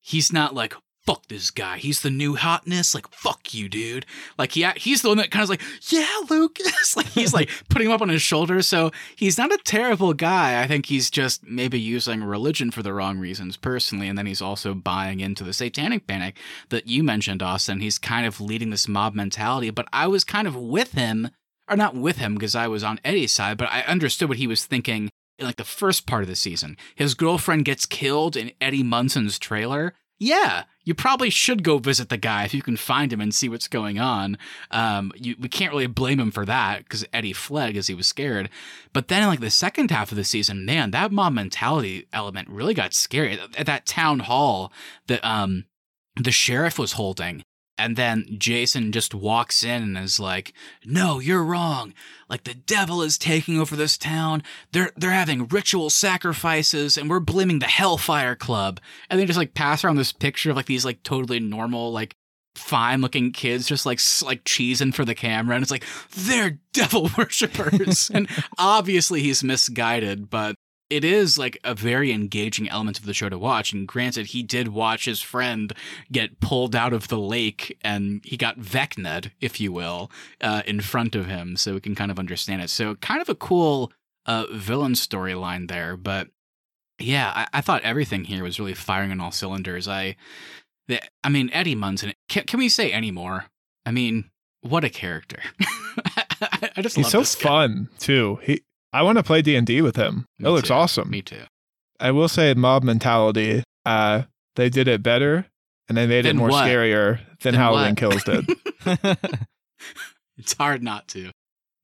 he's not like, fuck this guy. He's the new hotness. Like, fuck you, dude. Like, yeah, he's the one that kind of like, yeah, Lucas. *laughs* like, he's like *laughs* putting him up on his shoulder. So he's not a terrible guy. I think he's just maybe using religion for the wrong reasons personally. And then he's also buying into the satanic panic that you mentioned, Austin. He's kind of leading this mob mentality. But I was kind of with him, or not with him because I was on Eddie's side, but I understood what he was thinking in like the first part of the season, his girlfriend gets killed in Eddie Munson's trailer. Yeah, you probably should go visit the guy if you can find him and see what's going on. Um, you, we can't really blame him for that because Eddie fled because he was scared. But then, in like the second half of the season, man, that mob mentality element really got scary. At that town hall that um the sheriff was holding, and then Jason just walks in and is like, "No, you're wrong. Like the devil is taking over this town. They're they're having ritual sacrifices and we're blaming the Hellfire Club." And they just like pass around this picture of like these like totally normal like fine looking kids just like like cheesing for the camera and it's like they're *laughs* devil worshippers and obviously he's misguided but it is like a very engaging element of the show to watch. And granted, he did watch his friend get pulled out of the lake and he got Vecna'd, if you will, uh, in front of him. So we can kind of understand it. So kind of a cool uh, villain storyline there. But yeah, I-, I, thought everything here was really firing on all cylinders. I, the, I mean, Eddie Munson, can, can we say any more? I mean, what a character. *laughs* I just He's so fun too. He I want to play D and D with him. Me it looks too. awesome. Me too. I will say, mob mentality. Uh, they did it better, and they made then it more what? scarier than Then Halloween what? Kills did. *laughs* it's hard not to.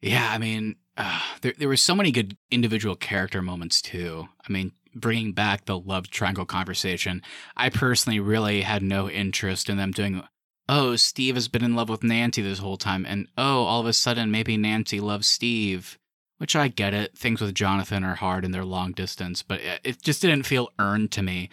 Yeah, I mean, uh, there there were so many good individual character moments too. I mean, bringing back the love triangle conversation. I personally really had no interest in them doing. Oh, Steve has been in love with Nancy this whole time, and oh, all of a sudden maybe Nancy loves Steve. Which I get it. Things with Jonathan are hard and they're long distance, but it just didn't feel earned to me.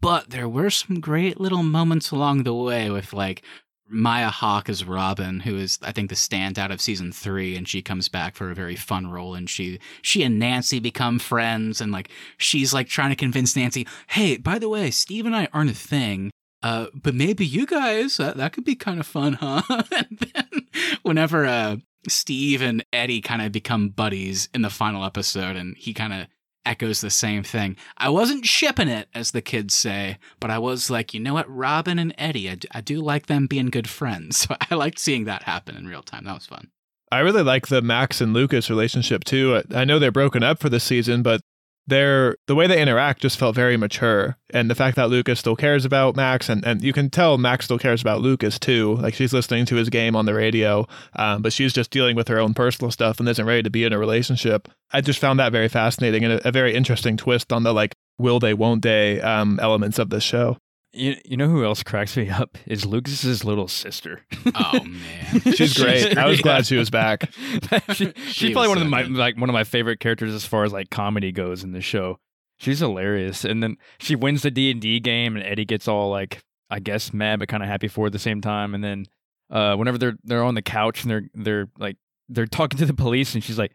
But there were some great little moments along the way with like Maya Hawke as Robin, who is I think the standout of season three, and she comes back for a very fun role, and she she and Nancy become friends, and like she's like trying to convince Nancy, hey, by the way, Steve and I aren't a thing. Uh, but maybe you guys that, that could be kind of fun, huh? *laughs* and then whenever uh, Steve and Eddie kind of become buddies in the final episode, and he kind of echoes the same thing. I wasn't shipping it, as the kids say, but I was like, you know what, Robin and Eddie, I do, like them being good friends. *laughs* So I liked seeing that happen in real time. That was fun. I really like the Max and Lucas relationship too. I know they're broken up for this season, but they're the way they interact just felt very mature. And the fact that Lucas still cares about Max, and, and you can tell Max still cares about Lucas too. Like she's listening to his game on the radio, um, but she's just dealing with her own personal stuff and isn't ready to be in a relationship. I just found that very fascinating and a, a very interesting twist on the like will they, won't they um, elements of this show. You, you know who else cracks me up is Lucas's little sister. *laughs* Oh man, *laughs* She's great. I was glad she was back. *laughs* she, she's She probably one of so the, my good. like one of my favorite characters as far as like comedy goes in the show. She's hilarious, and then she wins the D and D game, and Eddie gets all like I guess mad but kind of happy for it at the same time. And then uh, whenever they're they're on the couch and they're they're like they're talking to the police, and she's like,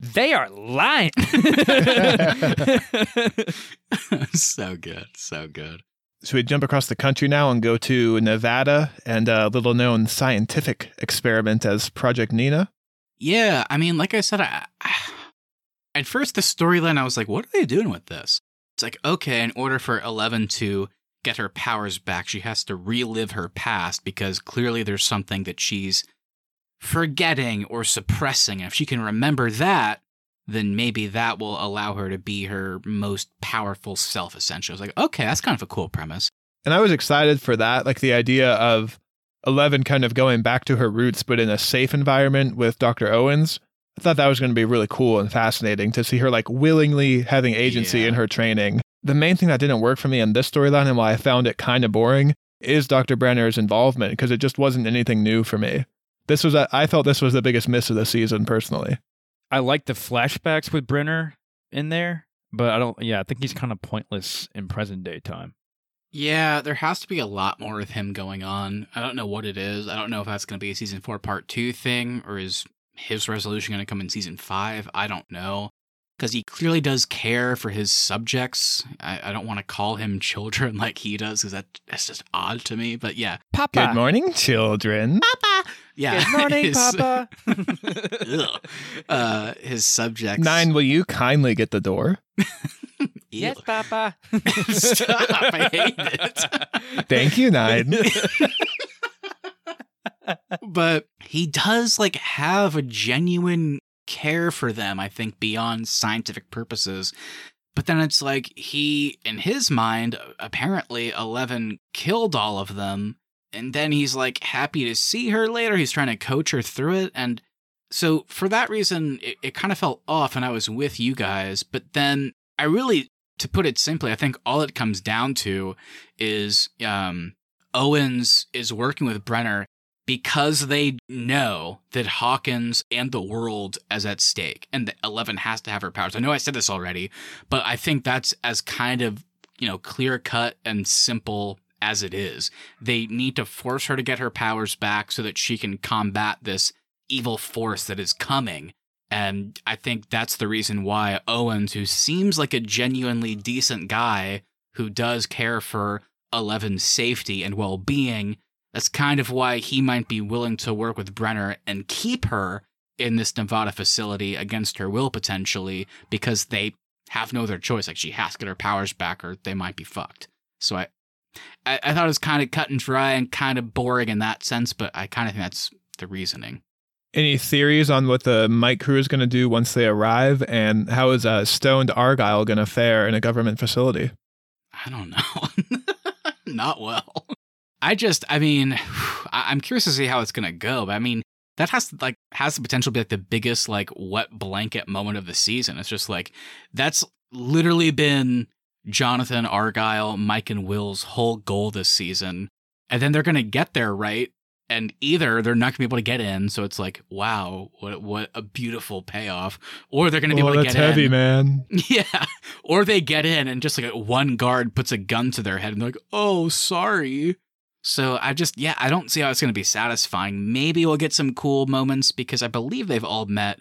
"They are lying." so good, so good. Should we jump across the country now and go to Nevada and a little known scientific experiment as Project Nina? Yeah, I mean, like I said, I, I, at first the storyline, I was like, what are they doing with this? It's like, okay, in order for Eleven to get her powers back, she has to relive her past because clearly there's something that she's forgetting or suppressing. And if she can remember that, then maybe that will allow her to be her most powerful self, essentially. I was like, okay, that's kind of a cool premise. And I was excited for that, like the idea of Eleven kind of going back to her roots, but in a safe environment with Dr. Owens. I thought that was going to be really cool and fascinating to see her like willingly having agency Yeah. in her training. The main thing that didn't work for me in this storyline and why I found it kind of boring is Dr. Brenner's involvement because it just wasn't anything new for me. This was, a, I felt this was the biggest miss of the season personally. I like the flashbacks with Brenner in there, but I don't. Yeah, I think he's kind of pointless in present day time. Yeah, there has to be a lot more with him going on. I don't know what it is. I don't know if that's going to be a season four part two thing or is his resolution going to come in season five. I don't know. Because he clearly does care for his subjects. I, I don't want to call him children *laughs* like he does because that, that's just odd to me. But yeah. Papa. Good morning, children. Papa. Yeah. Good morning, his- Papa. *laughs* Uh, his subjects. Nine, will you kindly get the door? *laughs* yes, Papa. Stop. I hate it. Thank you, Nine. but he does like have a genuine care for them, I think, beyond scientific purposes. But then it's like he, in his mind, apparently Eleven killed all of them. And then he's like happy to see her later. He's trying to coach her through it. And so for that reason, it, it kind of felt off and I was with you guys. But then I really, to put it simply, I think all it comes down to is um, Owens is working with Brenner because they know that Hawkins and the world is at stake and that Eleven has to have her powers. I know I said this already, but I think that's as kind of, you know, clear cut and simple as it is. They need to force her to get her powers back so that she can combat this evil force that is coming. And I think that's the reason why Owens, who seems like a genuinely decent guy who does care for Eleven's safety and well being, that's kind of why he might be willing to work with Brenner and keep her in this Nevada facility against her will potentially because they have no other choice. Like she has to get her powers back or they might be fucked. So I, I, I thought it was kind of cut and dry and kind of boring in that sense, but I kind of think that's the reasoning. Any theories on what the Mike crew is going to do once they arrive, and how is uh, stoned Argyle going to fare in a government facility? I don't know. *laughs* Not well. I just, I mean, *sighs* I'm curious to see how it's gonna go. But I mean, that has to, like has the potential to be like the biggest like wet blanket moment of the season. It's just like that's literally been Jonathan Argyle, Mike and Will's whole goal this season, and then they're gonna get there right. And either they're not gonna be able to get in, so it's like, wow, what what a beautiful payoff, or they're gonna be oh, able to that's get heavy, in. man. *laughs* Yeah. Or they get in and just like one guard puts a gun to their head and they're like, oh, sorry. So I just, yeah, I don't see how it's going to be satisfying. Maybe we'll get some cool moments because I believe they've all met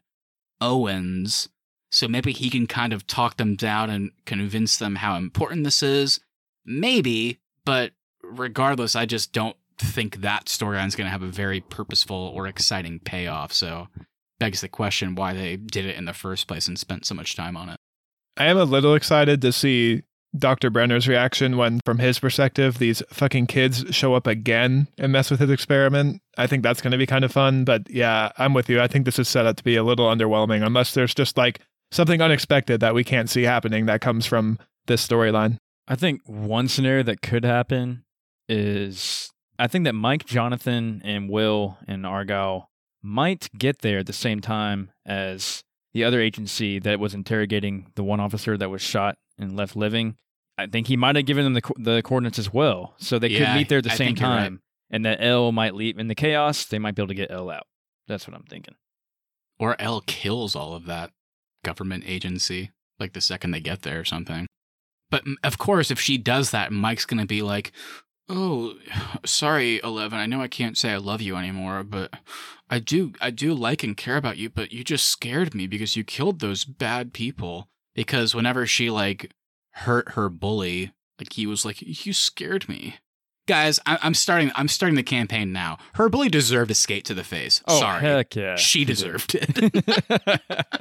Owens. So maybe he can kind of talk them down and convince them how important this is. Maybe, but regardless, I just don't think that storyline's going to have a very purposeful or exciting payoff. So begs the question why they did it in the first place and spent so much time on it. I am a little excited to see Dr. Brenner's reaction when, from his perspective, these fucking kids show up again and mess with his experiment. I think that's going to be kind of fun. But yeah, I'm with you. I think this is set up to be a little underwhelming unless there's just like something unexpected that we can't see happening that comes from this storyline. I think one scenario that could happen is I think that Mike, Jonathan, and Will and Argyle might get there at the same time as the other agency that was interrogating the one officer that was shot and left living. I think he might have given them the co- the coordinates as well, so they Yeah, could meet there at the I same you're right. time, and that El might leave in the chaos. They might be able to get El out. That's what I'm thinking. Or El kills all of that government agency, like the second they get there or something. But mm, of course, if she does that, Mike's going to be like, Oh, *sighs* sorry, Eleven. I know I can't say I love you anymore, but I do, I do like and care about you, but you just scared me because you killed those bad people. Because whenever she, like, hurt her bully, like, he was like, You scared me. Guys, I- I'm starting. I'm starting the campaign now. Her bully deserved a skate to the face. Oh, Sorry, Oh, heck yeah, she deserved it. *laughs*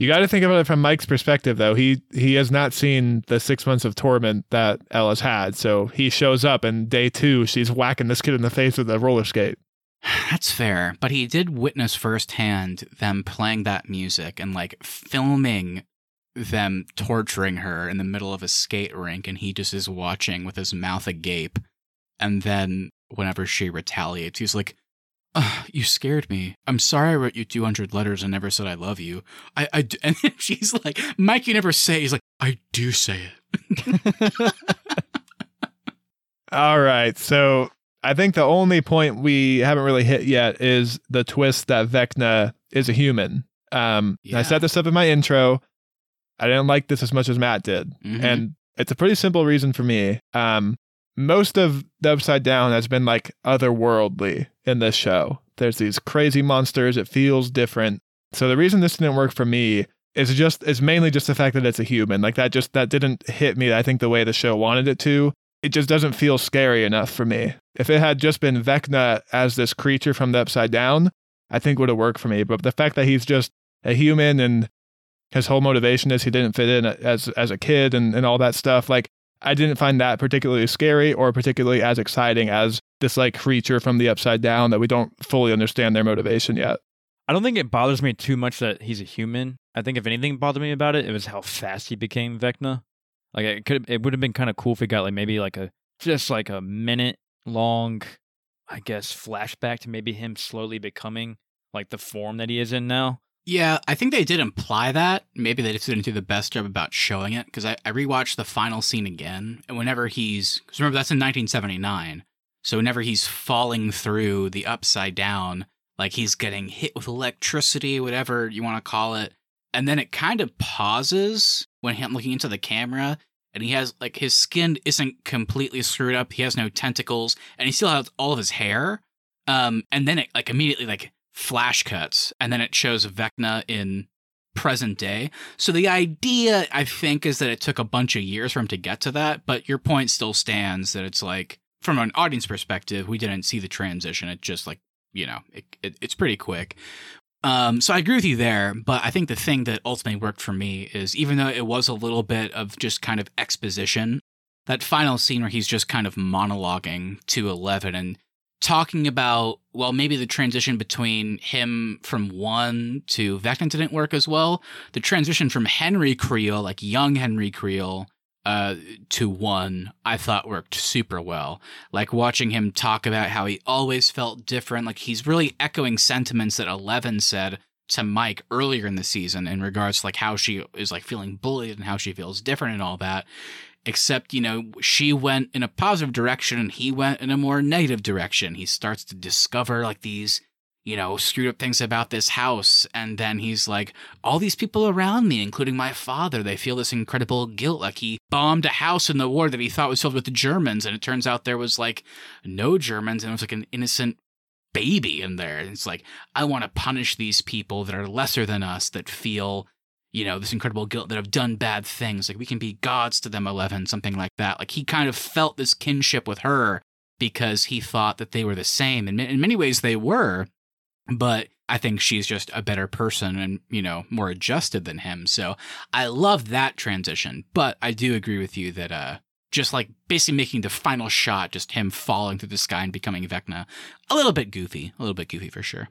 You got to think about it from Mike's perspective, though. He he has not seen the six months of torment that Ella's had, so he shows up, and day two, she's whacking this kid in the face with a roller skate. *sighs* That's fair, but he did witness firsthand them playing that music and like filming them torturing her in the middle of a skate rink, and he just is watching with his mouth agape. And then whenever she retaliates, he's like, "Ugh, "You scared me. I'm sorry I wrote you 200 letters and never said I love you." I, I d-" *laughs* and then she's like, "Mike, you never say." He's like, "I do say it." *laughs* All right, so I think the only point we haven't really hit yet is the twist that Vecna is a human. Um, Yeah. I set this up in my intro. I didn't like this as much as Matt did, Mhm. and it's a pretty simple reason for me. Um, most of the Upside Down has been like otherworldly in this show. There's these crazy monsters. It feels different. So the reason this didn't work for me is just is mainly just the fact that it's a human. Like that just that didn't hit me. I think the way the show wanted it to. It just doesn't feel scary enough for me. If it had just been Vecna as this creature from the Upside Down, I think would have worked for me. But the fact that he's just a human and his whole motivation is he didn't fit in as as a kid and, and all that stuff, like I didn't find that particularly scary or particularly as exciting as this like creature from the upside down that we don't fully understand their motivation yet. I don't think it bothers me too much that he's a human. I think if anything bothered me about it, it was how fast he became Vecna. Like it could, it would have been kind of cool if he got like maybe like a just like a minute long, I guess, flashback to maybe him slowly becoming like the form that he is in now. Yeah, I think they did imply that. Maybe they just didn't do the best job about showing it because I, I rewatched the final scene again, and whenever he's because remember that's in 1979, so whenever he's falling through the upside down, like he's getting hit with electricity, whatever you want to call it, and then it kind of pauses when him looking into the camera, and he has like his skin isn't completely screwed up, he has no tentacles, and he still has all of his hair. Um, and then it like immediately like flash cuts, and then it shows Vecna in present day. So the idea, I think, is that it took a bunch of years for him to get to that. But your point still stands that it's like, from an audience perspective, we didn't see the transition. It just like, you know, it, it, it's pretty quick. Um, so I agree with you there, but I think the thing that ultimately worked for me is even though it was a little bit of just kind of exposition, that final scene where he's just kind of monologuing to Eleven and talking about well maybe the transition between him from one to Vecna didn't work as well. The transition from Henry Creel, like young Henry Creel, uh, to one, I thought worked super well. Like watching him talk about how he always felt different. Like he's really echoing sentiments that Eleven said to Mike earlier in the season in regards to like how she is like feeling bullied and how she feels different and all that except you know she went in a positive direction and he went in a more negative direction. He starts to discover like these you know screwed up things about this house. And then he's like all these people around me including my father they feel this incredible guilt. Like he bombed a house in the war that he thought was filled with the germans. And it turns out there was like no germans and it was like an innocent baby in there. And it's like i want to punish these people that are lesser than us that feel you know, this incredible guilt that have done bad things. Like we can be gods to them, Eleven, something like that. Like he kind of felt this kinship with her because he thought that they were the same. And in many ways they were, but I think she's just a better person and, you know, more adjusted than him. So I love that transition. But I do agree with you that, uh, just like basically making the final shot, just him falling through the sky and becoming Vecna, a little bit goofy, a little bit goofy for sure.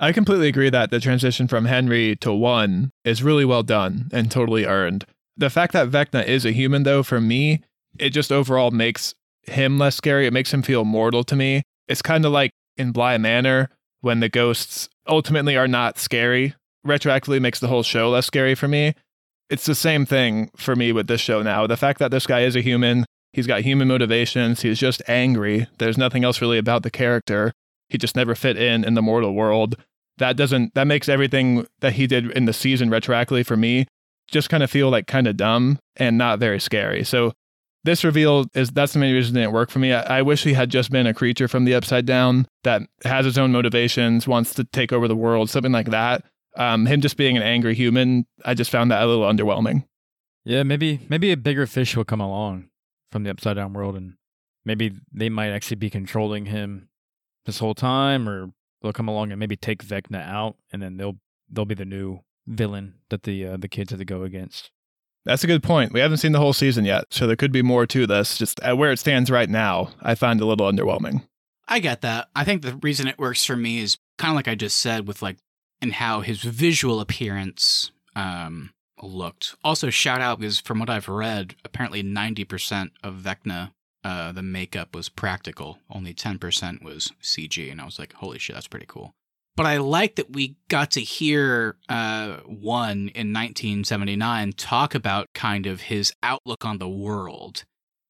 I completely agree that the transition from Henry to one is really well done and totally earned. The fact that Vecna is a human, though, for me, it just overall makes him less scary. It makes him feel mortal to me. It's kind of like in Bly Manor when the ghosts ultimately are not scary. Retroactively makes the whole show less scary for me. It's the same thing for me with this show now. The fact that this guy is a human, he's got human motivations, he's just angry. There's nothing else really about the character. He just never fit in in the mortal world. That doesn't that makes everything that he did in the season retroactively for me just kind of feel like kind of dumb and not very scary. So this reveal is that's the main reason it didn't work for me. I, I, wish he had just been a creature from the upside down that has its own motivations, wants to take over the world, something like that. Um, him just being an angry human, I just found that a little underwhelming. Yeah, maybe maybe a bigger fish will come along from the upside down world, and maybe they might actually be controlling him this whole time, or they'll come along and maybe take Vecna out, and then they'll they'll be the new villain that the uh, the kids have to go against. That's a good point. We haven't seen the whole season yet, so there could be more to this. Just at where it stands right now, I find it a little underwhelming. I get that. I think the reason it works for me is kind of like I just said with like and how his visual appearance um, looked. Also, shout out because from what I've read, apparently ninety percent of Vecna uh, the makeup was practical. Only 10% was CG. And I was like, holy shit, that's pretty cool. But I like that we got to hear uh, one in 1979 talk about kind of his outlook on the world.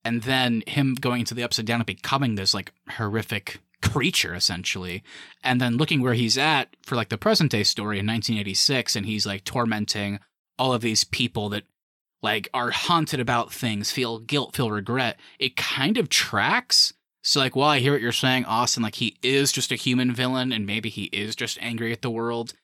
And then him going to the upside down and becoming this like horrific creature essentially and then looking where he's at for like the present day story in 1986 and he's like tormenting all of these people that like are haunted about things, feel guilt, feel regret, it kind of tracks. So like well, I hear what you're saying, Austin, like he is just a human villain and maybe he is just angry at the world.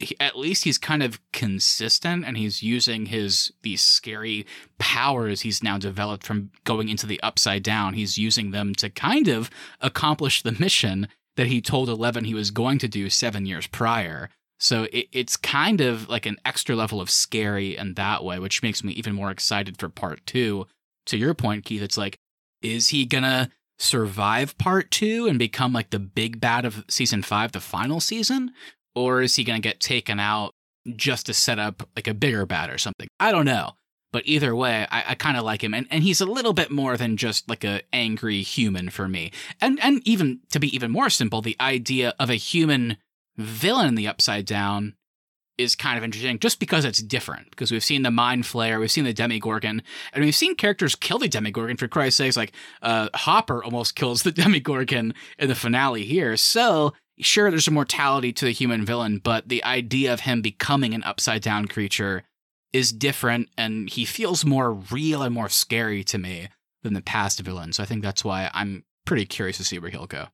He, at least he's kind of consistent and he's using his these scary powers he's now developed from going into the upside down. He's using them to kind of accomplish the mission that he told Eleven he was going to do seven years prior. So it, it's kind of like an extra level of scary in that way, which makes me even more excited for part two. To your point, Keith, it's like, is he gonna survive part two and become like the big bad of season five, the final season? or is he to get taken out just to set up like a bigger bat or something? I don't know. But either way, I, I kind of like him, and, and he's a little bit more than just like a angry human for me. And and even to be even more simple, the idea of a human villain in the Upside Down is kind of interesting, just because it's different. Because we've seen the Mind Flayer, we've seen the Demogorgon, and we've seen characters kill the Demogorgon. For Christ's sakes, like uh, Hopper almost *laughs* kills the Demogorgon in the finale here. So sure, there's a mortality to the human villain, but the idea of him becoming an Upside Down creature is different and he feels more real and more scary to me than the past villain. So I think that's why I'm pretty curious to see where he'll go.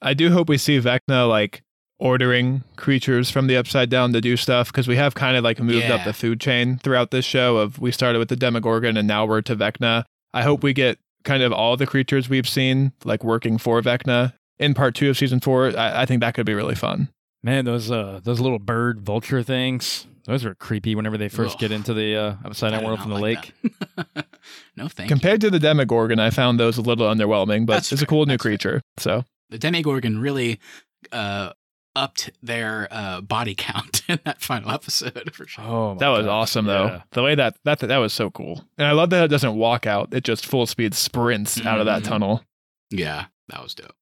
I do hope we see Vecna like ordering creatures from the upside down to do stuff because we have kind of like moved Yeah. up the food chain throughout this show of we started with the Demogorgon and now we're to Vecna. I hope we get kind of all the creatures we've seen like working for Vecna in part two of season four. I, I think that could be really fun. Man, those uh those little bird vulture things, those are creepy whenever they first Ugh. get into the uh, upside I down do world not from the like lake. *laughs* no, thank you. Compared to the Demogorgon, I found those a little underwhelming, but That's it's a fair. cool new That's fair. creature. So The Demigorgon really uh, upped their uh, body count *laughs* in that final episode for sure. Oh, that was gosh, awesome yeah. though. The way that that that was so cool. And I love that it doesn't walk out. It just full speed sprints out of that Mhm. tunnel. Yeah, that was dope.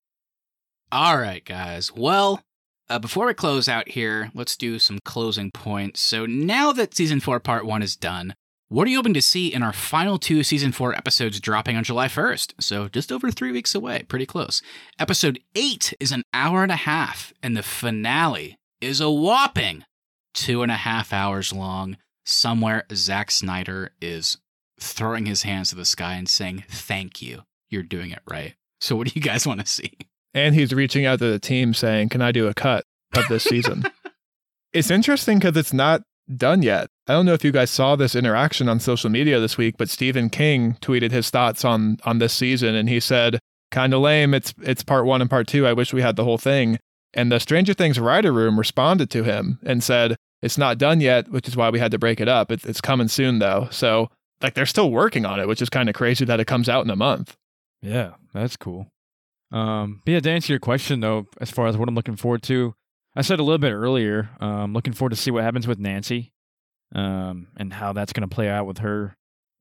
All right, guys. Well, uh, before we close out here, let's do some closing points. So now that season four, part one is done, what are you hoping to see in our final two season four episodes dropping on July 1st? So just over three weeks away, pretty close. Episode eight is an hour and a half, and the finale is a whopping two and a half hours long. Somewhere, Zack Snyder is throwing his hands to the sky and saying, Thank you. You're doing it right. So, what do you guys want to see? And he's reaching out to the team saying, Can I do a cut of this season? *laughs* it's interesting because it's not done yet. I don't know if you guys saw this interaction on social media this week, but Stephen King tweeted his thoughts on on this season and he said, Kinda lame, it's it's part one and part two. I wish we had the whole thing. And the Stranger Things writer room responded to him and said, It's not done yet, which is why we had to break it up. It's coming soon though. So like they're still working on it, which is kind of crazy that it comes out in a month. Yeah, that's cool. Um, yeah, to answer your question though, as far as what I'm looking forward to, I said a little bit earlier. Um, looking forward to see what happens with Nancy, um, and how that's going to play out with her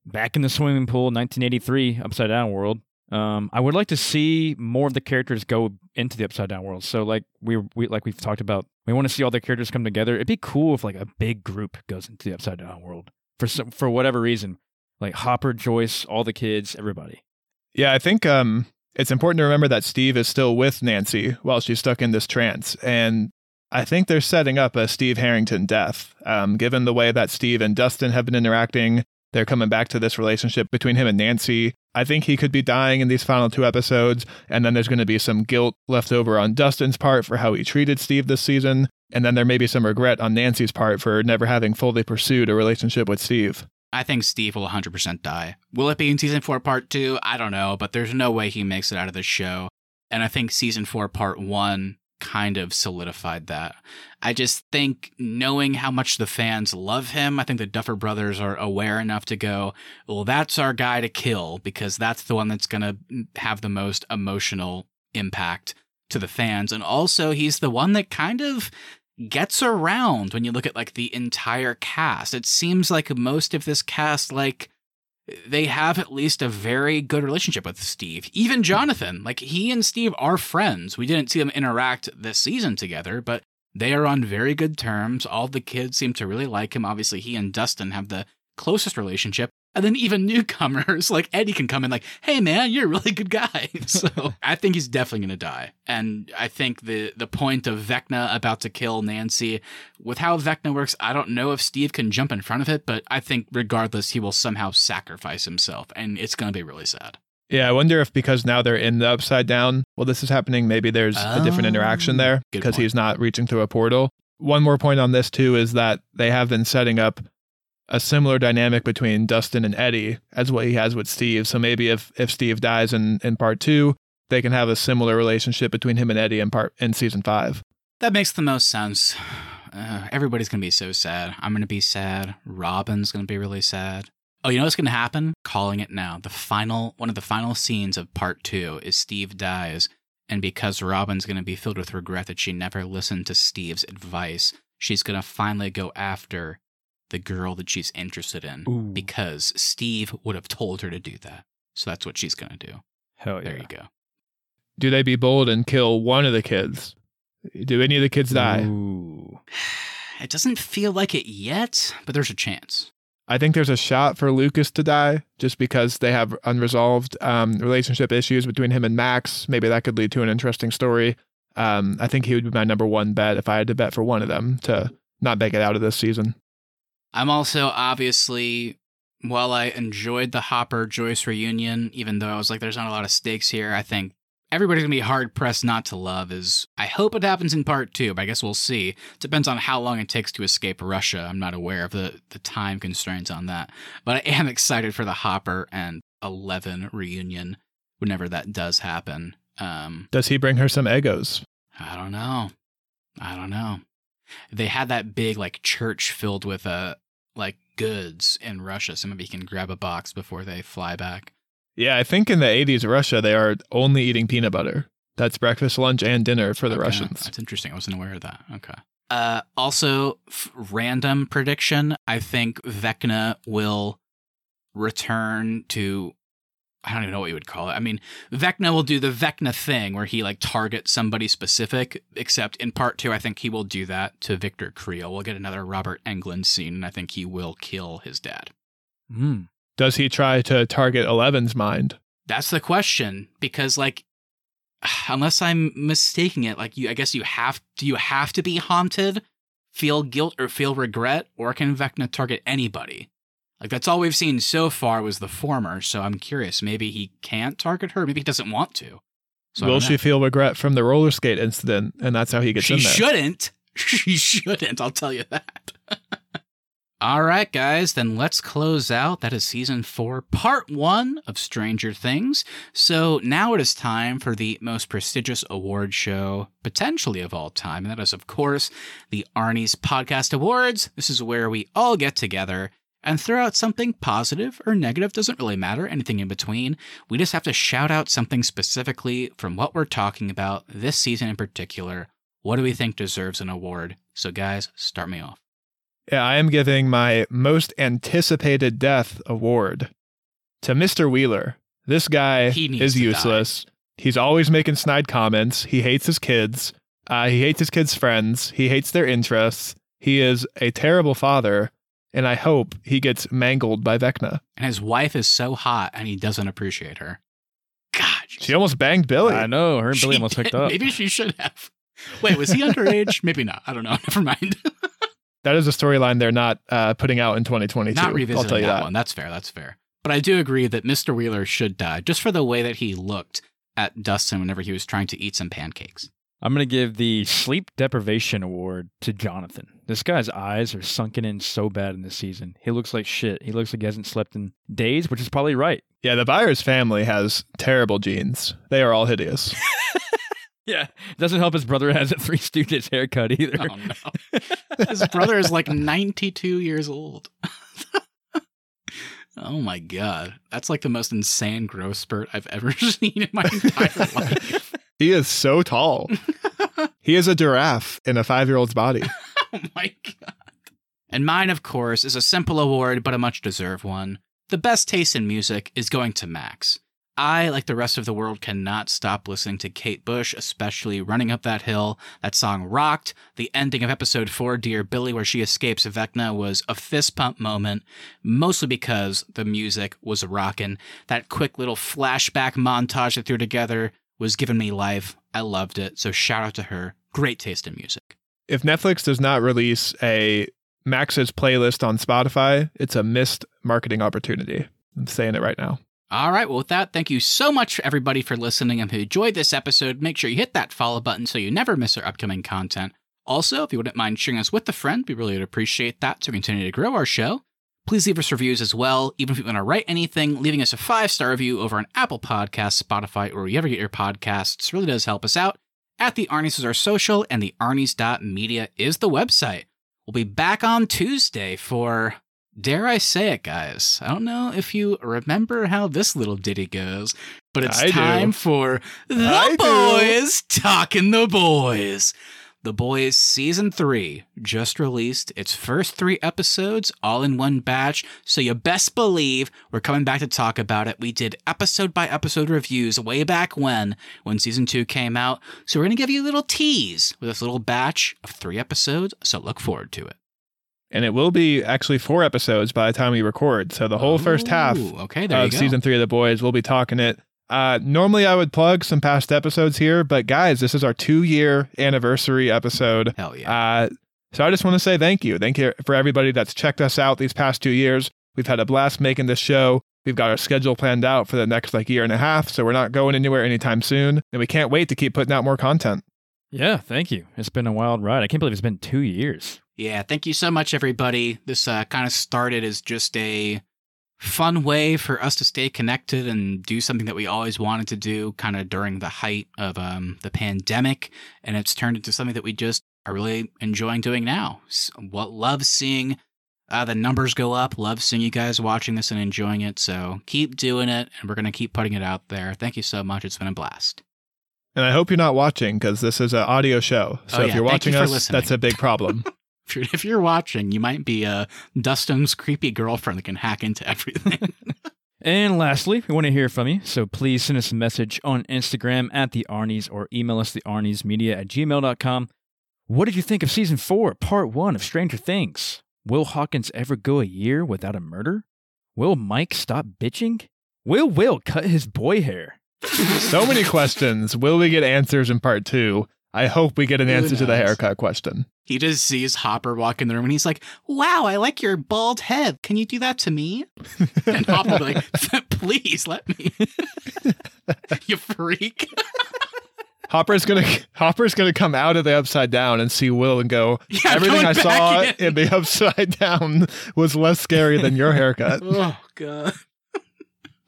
back in the swimming pool, 1983 Upside Down world. Um, I would like to see more of the characters go into the Upside Down world. So like we we like we've talked about, we want to see all the characters come together. It'd be cool if like a big group goes into the Upside Down world for some, for whatever reason, like Hopper, Joyce, all the kids, everybody. Yeah, I think um, it's important to remember that Steve is still with Nancy while she's stuck in this trance. And I think they're setting up a Steve Harrington death. Um, given the way that Steve and Dustin have been interacting, they're coming back to this relationship between him and Nancy. I think he could be dying in these final two episodes. And then there's going to be some guilt left over on Dustin's part for how he treated Steve this season. And then there may be some regret on Nancy's part for never having fully pursued a relationship with Steve. I think Steve will 100% die. Will it be in season four, part two? I don't know, but there's no way he makes it out of the show. And I think season four, part one kind of solidified that. I just think knowing how much the fans love him, I think the Duffer brothers are aware enough to go, well, that's our guy to kill because that's the one that's going to have the most emotional impact to the fans. And also, he's the one that kind of gets around when you look at like the entire cast. It seems like most of this cast, like, they have at least a very good relationship with Steve. Even Jonathan, like he and Steve are friends. We didn't see them interact this season together, but they are on very good terms. All the kids seem to really like him. Obviously, he and Dustin have the closest relationship. And then even newcomers *laughs* like Eddie can come in like, "Hey man, you're a really good guy." *laughs* So I think he's definitely gonna die. And I think the the point of Vecna about to kill Nancy, with how Vecna works, I don't know if Steve can jump in front of it, but I think regardless, he will somehow sacrifice himself, and it's gonna be really sad. Yeah, I wonder if because now they're in the upside down, well, this is happening. Maybe there's a different interaction Oh, there because point. he's not reaching through a portal. One more point on this, too, is that they have been setting up a similar dynamic between Dustin and Eddie as what he has with Steve. So maybe if, if Steve dies in, in part two, they can have a similar relationship between him and Eddie in part in season five. That makes the most sense. Uh, everybody's gonna be so sad. I'm gonna be sad. Robin's gonna be really sad. Oh, you know what's gonna happen? Calling it now. The final one of the final scenes of part two is Steve dies, And because Robin's to be filled with regret that she never listened to Steve's advice, she's to finally go after the girl that she's interested in Ooh. because Steve would have told her to do that. So that's what she's going to do. Hell yeah. There you go. Do they be bold and kill one of the kids? Do any of the kids die? Ooh. *sighs* It doesn't feel like it yet, but there's a chance. I think there's a shot for Lucas to die just because they have unresolved um, relationship issues between him and Max. Maybe that could lead to an interesting story. Um, I think he would be my number one bet if I had to bet for one of them to not make it out of this season. I'm also obviously, while I enjoyed the Hopper Joyce reunion, even though I was like, there's not a lot of stakes here, I think everybody's gonna be hard pressed not to love. Is I hope it happens in part two, but I guess we'll see. Depends on how long it takes to escape Russia. I'm not aware of the the time constraints on that, but I am *laughs* excited for the Hopper and Eleven reunion whenever that does happen. Um, Does he bring her some Eggos? I don't know. I don't know. They had that big like church filled with uh like goods in Russia, so maybe he can grab a box before they fly back. Yeah, I think in the 80s Russia, they are only eating peanut butter. That's breakfast, lunch, and dinner for the Okay, Russians. That's interesting. I wasn't aware of that. Okay. Uh, also, f- random prediction. I think Vecna will return to. I don't even know what you would call it. I mean, Vecna will do the Vecna thing where he like targets somebody specific. Except in part two, I think he will do that to Victor Creel. We'll get another Robert Englund scene, and I think he will kill his dad. Mm. Does he try to target Eleven's mind? That's the question because like *sighs* unless I'm mistaking it, like you I guess you have do you have to be haunted, feel guilt or feel regret, or can Vecna target anybody? Like that's all we've seen so far was the former, so I'm curious. Maybe he can't target her, maybe he doesn't want to. So Will she feel regret from the roller skate incident? And that's how he gets She in there. She shouldn't. *laughs* She shouldn't, I'll tell you that. *laughs* All right, guys, then let's close out. That is season four, part one of Stranger Things. So now it is time for the most prestigious award show, potentially of all time. And that is, of course, the Arnie's Podcast Awards. This is where we all get together and throw out something positive or negative, doesn't really matter, anything in between. We just have to shout out something specifically from what we're talking about this season in particular. What do we think deserves an award? So, guys, start me off. Yeah, I am giving my most anticipated death award to Mr. Wheeler. This guy is to die. useless. He's always making snide comments. He hates his kids. Uh, he hates his kids' friends. He hates their interests. He is a terrible father, and I hope he gets mangled by Vecna. And his wife is so hot and he doesn't appreciate her. God. She almost banged Billy. I know. Her and she Billy almost hooked did. up. Maybe she should have. Wait, was he underage? Maybe not. I don't know. *laughs* Never mind. *laughs* That is a storyline they're not uh, putting out in 2022. not I'll tell you that, that. one. That's fair. That's fair. But I do agree that Mr. Wheeler should die just for the way that he looked at Dustin whenever he was trying to eat some pancakes. I'm going to give the sleep deprivation award to Jonathan. This guy's eyes are sunken in so bad in this season. He looks like shit. He looks like he hasn't slept in days, which is probably right. Yeah, the Byers family has terrible genes. They are all hideous. *laughs* Yeah. Doesn't help his brother has a Three Stooges haircut either. Oh no. *laughs* His brother is like 92 years old. *laughs* oh my god. That's like the most insane growth spurt I've ever seen in my entire life. he is so tall. he is a giraffe in a five year old's body. *laughs* Oh my god. And mine, of course, is a simple award, but a much deserved one. The best taste in music is going to Max. I, like the rest of the world, cannot stop listening to Kate Bush, especially Running Up That Hill. That song rocked. The ending of episode 4, Dear Billy, where she escapes Vecna, was a fist pump moment, mostly because the music was rocking. That quick little flashback montage they threw together was giving me life. I loved it. So shout out to her. Great taste in music. If Netflix does not release a Max's playlist on Spotify, it's a missed marketing opportunity. I'm saying it right now. All right, well, with that, thank you so much, everybody, for listening. And if you enjoyed this episode, make sure you hit that follow button so you never miss our upcoming content. Also, if you wouldn't mind sharing us with a friend, we really would appreciate that to continue to grow our show. Please leave us reviews as well. Even if you want to write anything, leaving us a five star review over on Apple Podcasts, Spotify, or wherever you get your podcasts really does help us out. At the Arnie's is our social, and the Arnie's.media is the website. We'll be back on Tuesday for Dare I say it, guys? I don't know if you remember how this little ditty goes, but it's I do. time for the I do. boys talking the boys. The Boys Season 3 just released its first three episodes all in one batch, so you best believe we're coming back to talk about it. We did episode by episode reviews way back when, when Season 2 came out, so we're going to give you a little tease with this little batch of three episodes, so look forward to it. And it will be actually four episodes by the time we record. So the whole first half okay, there you of go. season three of the boys, we'll be talking it. Uh, normally, I would plug some past episodes here, but guys, this is our two year anniversary episode. Hell yeah. Uh, so I just want to say thank you. Thank you for everybody that's checked us out these past two years. We've had a blast making this show. We've got our schedule planned out for the next like year and a half, so we're not going anywhere anytime soon. And we can't wait to keep putting out more content. Yeah, thank you. It's been a wild ride. I can't believe it's been two years. Yeah, thank you so much, everybody. This uh, kind of started as just a fun way for us to stay connected and do something that we always wanted to do, kind of during the height of um, the pandemic, and it's turned into something that we just are really enjoying doing now. S- What love seeing uh, the numbers go up. Love seeing you guys watching this and enjoying it. So keep doing it, and we're gonna keep putting it out there. Thank you so much. It's been a blast. And I hope you're not watching because this is an audio show. So Oh, if you're Thank you watching us, listening. that's a big problem. *laughs* *laughs* If you're, if you're watching, you might be uh, Dustin's creepy girlfriend that can hack into *laughs* everything. And lastly, we want to hear from you, so please send us a message on Instagram at the Arnies or email us the Media at gmail.com. What did you think of season four, part one of Stranger Things? Will Hawkins ever go a year without a murder? Will Mike stop bitching? Will Will cut his boy hair? so many questions. Will we get answers in part two? I hope we get an Who answer to the haircut question. he just sees Hopper walk in the room and he's like, Wow, I like your bald head. Can you do that to me? *laughs* And Hopper will be like, *laughs* Please let me. *laughs* you freak. Hopper's gonna Hopper's gonna come out of the upside down and see Will and go. Yeah, Everything I saw in." in the upside down was less scary than your haircut. oh, God.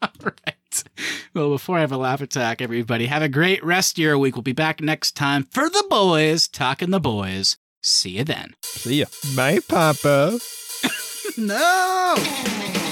All right. *laughs* Well, before I have a laugh attack, everybody, have a great rest of your week. We'll be back next time for the boys, talking the boys. See you then. See ya. My papa. *laughs* No!